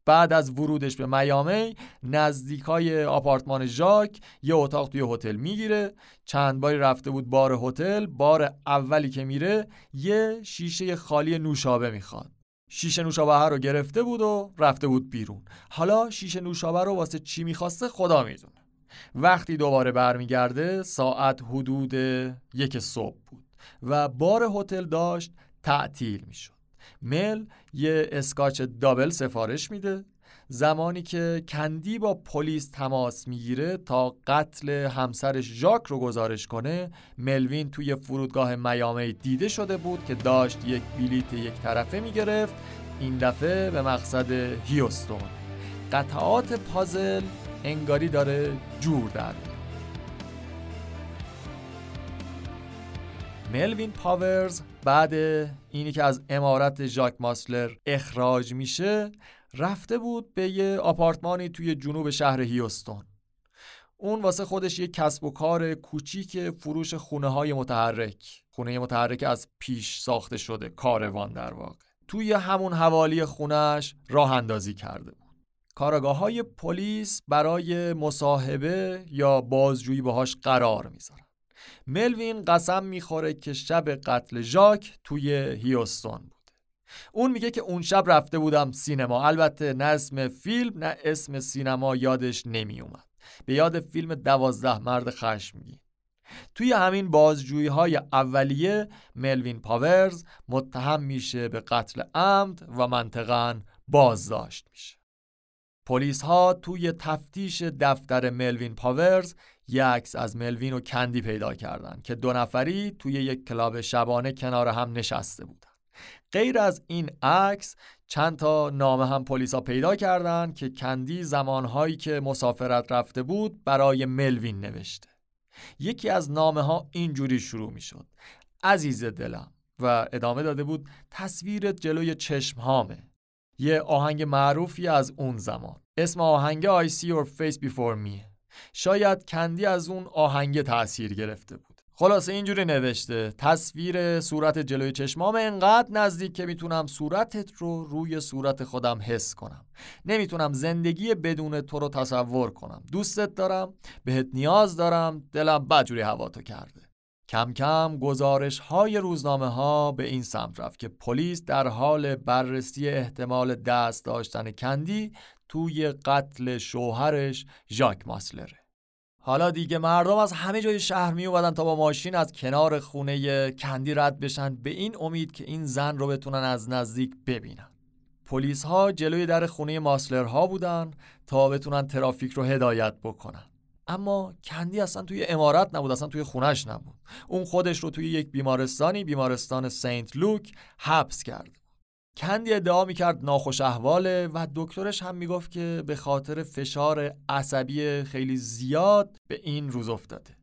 بعد از ورودش به میامی نزدیکای آپارتمان ژاک یه اتاق توی هتل می‌گیره. چند باری رفته بود بار هتل بار اولی که میره یه شیشه خالی نوشابه می‌خواد. شیشه نوشابه رو گرفته بود و رفته بود بیرون. حالا شیشه نوشابه رو واسه چی می‌خواسته خدا می‌دونه. وقتی دوباره برمیگرده ساعت حدود یک صبح بود و بار هتل داشت تعطیل می‌شد. مل یه اسکاچ دابل سفارش میده. زمانی که کندی با پلیس تماس می‌گیره تا قتل همسرش ژاک رو گزارش کنه ملوین توی فرودگاه میامی دیده شده بود که داشت یک بلیت یک طرفه می‌گرفت این دفعه به مقصد هیوستون. قطعات پازل انگاری داره جور در ملوین پاورز بعد اینی که از امارت ژاک ماسلر اخراج میشه رفته بود به یه آپارتمانی توی جنوب شهر هیوستون. اون واسه خودش یه کسب و کار کوچیک فروش خونه های متحرک. خونه متحرک از پیش ساخته شده کاروان در واقع. توی همون حوالی خونش راه اندازی کرده کاراگاه های پلیس برای مصاحبه یا بازجویی باهاش قرار می‌ذارن. ملوین قسم می‌خوره که شب قتل ژاک توی هیوستون بوده. اون میگه که اون شب رفته بودم سینما. البته نه اسم فیلم نه اسم سینما یادش نمیومد به یاد فیلم دوازده مرد خشمگین توی همین بازجویی های اولیه ملوین پاورز متهم میشه به قتل عمد و منطقا بازداشت میشه. پلیس ها توی تفتیش دفتر ملوین پاورز یک عکس از ملوین و کندی پیدا کردن که دو نفری توی یک کلاب شبانه کنار هم نشسته بودن. غیر از این عکس چند تا نامه هم پلیسا پیدا کردن که کندی زمانهایی که مسافرت رفته بود برای ملوین نوشته. یکی از نامه ها اینجوری شروع می شد عزیز دلم و ادامه داده بود تصویرت جلوی چشم هامه یه آهنگ معروفی از اون زمان. اسم آهنگ I see your face before me. شاید کندی از اون آهنگ تاثیر گرفته بود. خلاصه اینجوری نوشته تصویر صورت جلوی چشمام انقدر نزدیک که می‌تونم صورتت رو روی صورت خودم حس کنم. نمی‌تونم زندگی بدون تو رو تصور کنم. دوستت دارم بهت نیاز دارم دلم بدجوری هوا تو کرده. کم کم گزارش های روزنامه ها به این سمت رفت که پلیس در حال بررسی احتمال دست داشتن کندی توی قتل شوهرش ژاک ماسلره حالا دیگه مردم از همه جای شهر می اومدن تا با ماشین از کنار خونه کندی رد بشن به این امید که این زن رو بتونن از نزدیک ببینن. پلیس ها جلوی در خونه ماسلر ها بودن تا بتونن ترافیک رو هدایت بکنن. اما کندی اصلا توی امارت نبود اصلا توی خونش نبود. اون خودش رو توی یک بیمارستانی بیمارستان سنت لوک حبس کرد. کندی ادعا می‌کرد ناخوش احواله و دکترش هم می‌گفت که به خاطر فشار عصبی خیلی زیاد به این روز افتاده.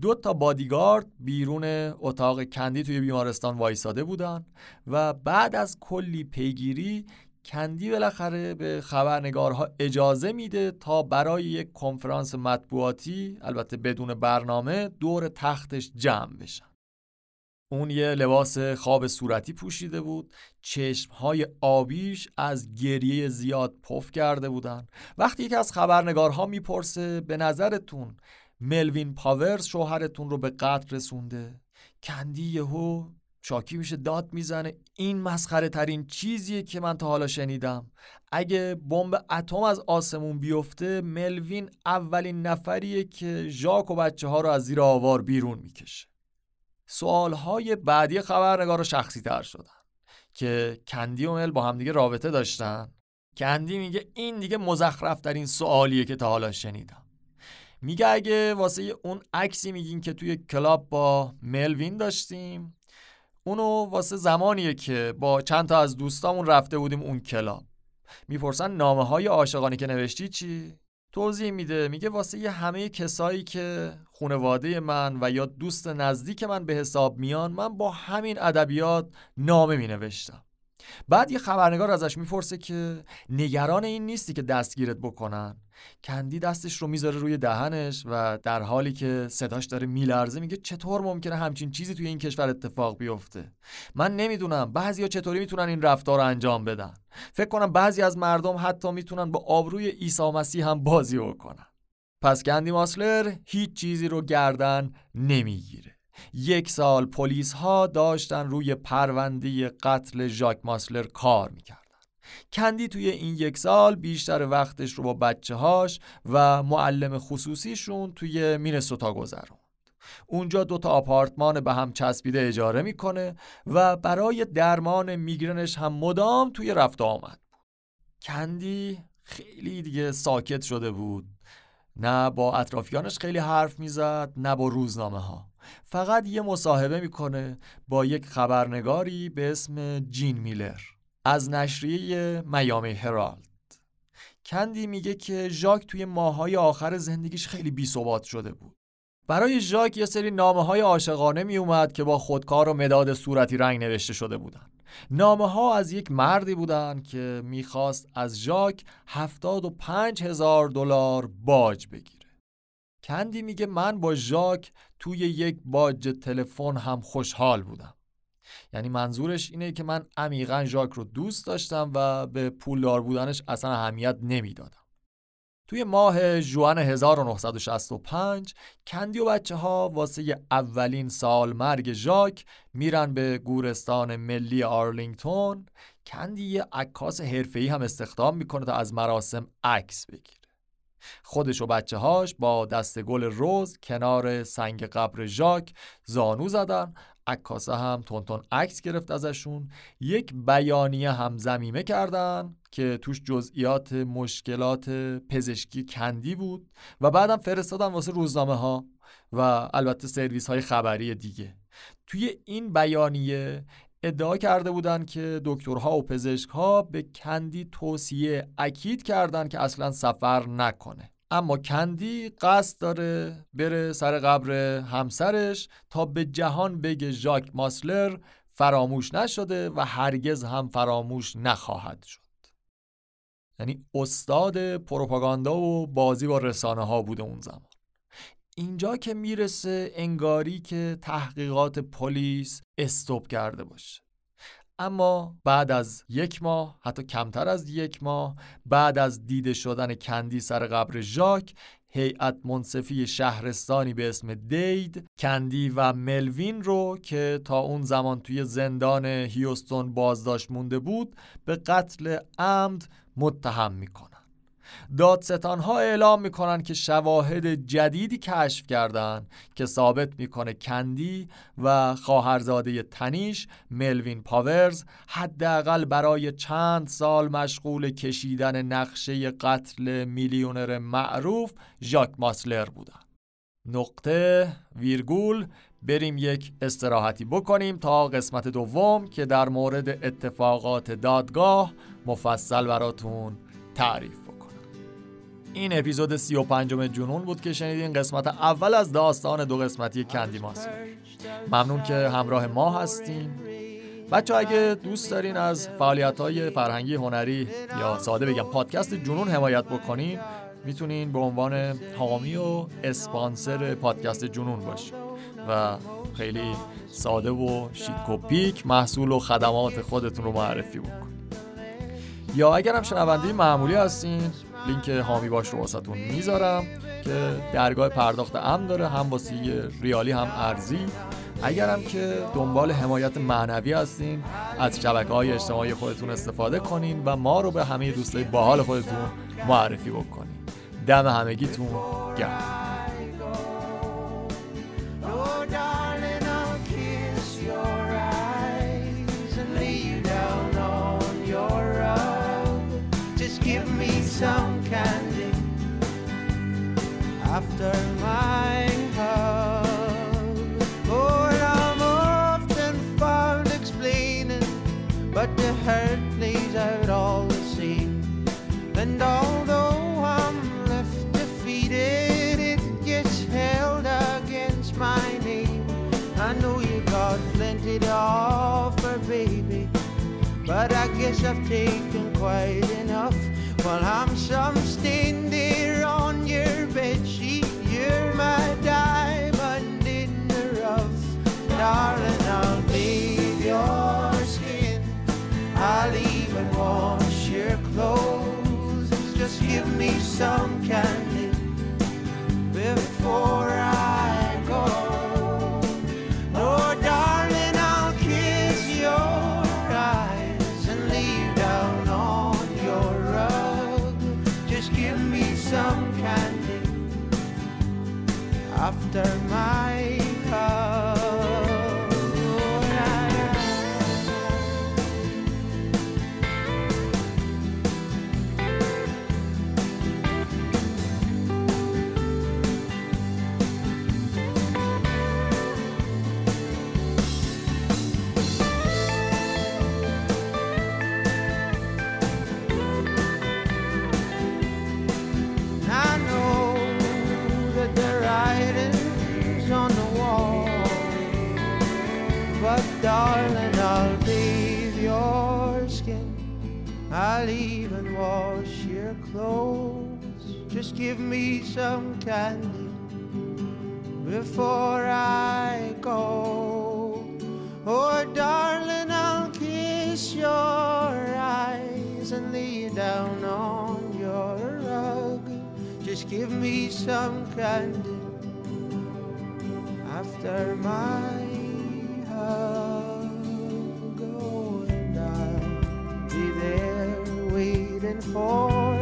دو تا بادیگارد بیرون اتاق کندی توی بیمارستان وایساده بودن و بعد از کلی پیگیری کندی بالاخره به خبرنگارها اجازه میده تا برای یک کنفرانس مطبوعاتی البته بدون برنامه دور تختش جمع بشن. اون یه لباس خواب صورتی پوشیده بود. چشمهای آبیش از گریه زیاد پف کرده بودن. وقتی یکی از خبرنگارها می‌پرسه به نظرتون ملوین پاورز شوهرتون رو به قتل رسونده؟ کندی یهو شاکی میشه داد می‌زنه. این مسخره ترین چیزیه که من تا حالا شنیدم. اگه بمب اتم از آسمون بیفته ملوین اولین نفریه که ژاک و بچه ها رو از زیر آوار بیرون می‌کشه. سوالهای بعدی خبرنگار شخصی تر شدن که کندی و مل با همدیگه رابطه داشتن. کندی میگه این دیگه مزخرف ترین سوالیه که تا حالا شنیدم. میگه اگه واسه اون عکسی میگین که توی کلاب با ملوین داشتیم اونو واسه زمانیه که با چند تا از دوستامون رفته بودیم اون کلاب می‌پرسن نامه های عاشقانه که نوشتی چی؟ توضیح میده میگه واسه همه کسایی که خونواده من و یا دوست نزدیک من به حساب میان من با همین ادبیات نامه می نوشتم بعد یه خبرنگار ازش می‌پرسه که نگران این نیستی که دستگیرت بکنن. کندی دستش رو می‌ذاره روی دهنش و در حالی که صداش داره میلرزه میگه چطور ممکنه همچین چیزی توی این کشور اتفاق بیفته؟ من نمی‌دونم بعضیا چطوری می‌تونن این رفتار رو انجام بدن. فکر کنم بعضی از مردم حتی می‌تونن با آبروی عیسی مسیح هم بازی بکنن. پس کندی ماسلر هیچ چیزی رو گردن نمی‌گیره. یک سال پلیس ها داشتن روی پرونده قتل ژاک ماسلر کار می‌کردن. کندی توی این یک سال بیشتر وقتش رو با بچه هاش و معلم خصوصیشون توی مینسوتا گذروند. اونجا دو تا آپارتمان به هم چسبیده اجاره می‌کنه و برای درمان میگرنش هم مدام توی رفت آمد بود. کندی خیلی دیگه ساکت شده بود. نه با اطرافیانش خیلی حرف می‌زد نه با روزنامه ها فقط یه مصاحبه می‌کنه با یک خبرنگاری به اسم جین میلر از نشریه میامی هرالد. کندی میگه که ژاک توی ماهای آخر زندگیش خیلی بیثبات شده بود. برای ژاک یه سری نامه های عاشقانه می اومد که با خودکار و مداد صورتی رنگ نوشته شده بودن. نامه ها از یک مردی بودن که می‌خواست از ژاک هفتاد و پنج هزار دلار باج بگیره. کندی میگه من با ژاک توی یک باج تلفن هم خوشحال بودم. یعنی منظورش اینه که من عمیقا ژاک رو دوست داشتم و به پولدار بودنش اصلا اهمیت نمی‌دادم. توی ماه جوان 1965 کندی و بچه ها واسه اولین سال مرگ ژاک میرن به گورستان ملی آرلینگتون. کندی یه عکاس حرفه‌ای هم استخدام می‌کنه تا از مراسم عکس بگیره. خودش و بچه هاش با دست گل روز کنار سنگ قبر ژاک زانو زدن. عکاسه هم تونتون عکس گرفت ازشون. یک بیانیه هم زمیمه کردن که توش جزئیات مشکلات پزشکی کندی بود و بعدم فرستادن واسه روزنامه ها و البته سرویس های خبری دیگه. توی این بیانیه ادعا کرده بودند که دکترها و پزشکها به کندی توصیه اکید کردند که اصلا سفر نکنه. اما کندی قصد داره بره سر قبر همسرش تا به جهان بگه ژاک ماسلر فراموش نشده و هرگز هم فراموش نخواهد شد. یعنی استاد پروپاگاندا و بازی با رسانه ها بوده اون زمان. اینجا که می‌رسه انگاری که تحقیقات پلیس استوب کرده باشه. اما بعد از یک ماه حتی کمتر از یک ماه بعد از دیده شدن کندی سر قبر ژاک هیئت منصفی شهرستانی به اسم دید کندی و ملوین رو که تا اون زمان توی زندان هیوستون بازداشت مونده بود به قتل عمد متهم می‌کنن. دادستان ها اعلام می‌کنن که شواهد جدیدی کشف کردن که ثابت می‌کنه کندی و خواهرزاده تنیش ملوین پاورز حداقل برای چند سال مشغول کشیدن نقشه قتل میلیونر معروف ژاک ماسلر بودن. نقطه ویرگول بریم یک استراحتی بکنیم تا قسمت دوم که در مورد اتفاقات دادگاه مفصل براتون تعریف این اپیزود 35 جنون بود که شنیدین قسمت اول از داستان دو قسمتی کندی ماسلر ممنون که همراه ما هستیم بچه اگه دوست دارین از فعالیت های فرهنگی هنری یا ساده بگم پادکست جنون حمایت بکنین می‌تونین به عنوان حامی و اسپانسر پادکست جنون باشین و خیلی ساده و شیک و پیک محصول و خدمات خودتون رو معرفی بکنین. یا اگر هم شنونده معمولی هستین لینک حامی باش رو واسهتون می‌ذارم که درگاه پرداخت امن داره هم واسه ریالی هم ارزی. اگرم که دنبال حمایت معنوی هستین از شبکه های اجتماعی خودتون استفاده کنین و ما رو به همه دوستای باحال خودتون معرفی بکنین. دم همگیتون گرم. Oh, after my hug. Oh, and I'm often found explaining, but the hurt plays out all the same. And although I'm left defeated, it gets held against my name. I know you got plenty to offer, baby, but I guess I've taken quite enough. While I'm some stain there on your bed diamond in the rough, darling. I'll bathe your skin. I'll even wash your clothes. Just give me some candy before I after my give me some candy before I go. Oh, darling, I'll kiss your eyes and lay down on your rug. Just give me some candy after my hug. Oh, and I'll be there waiting for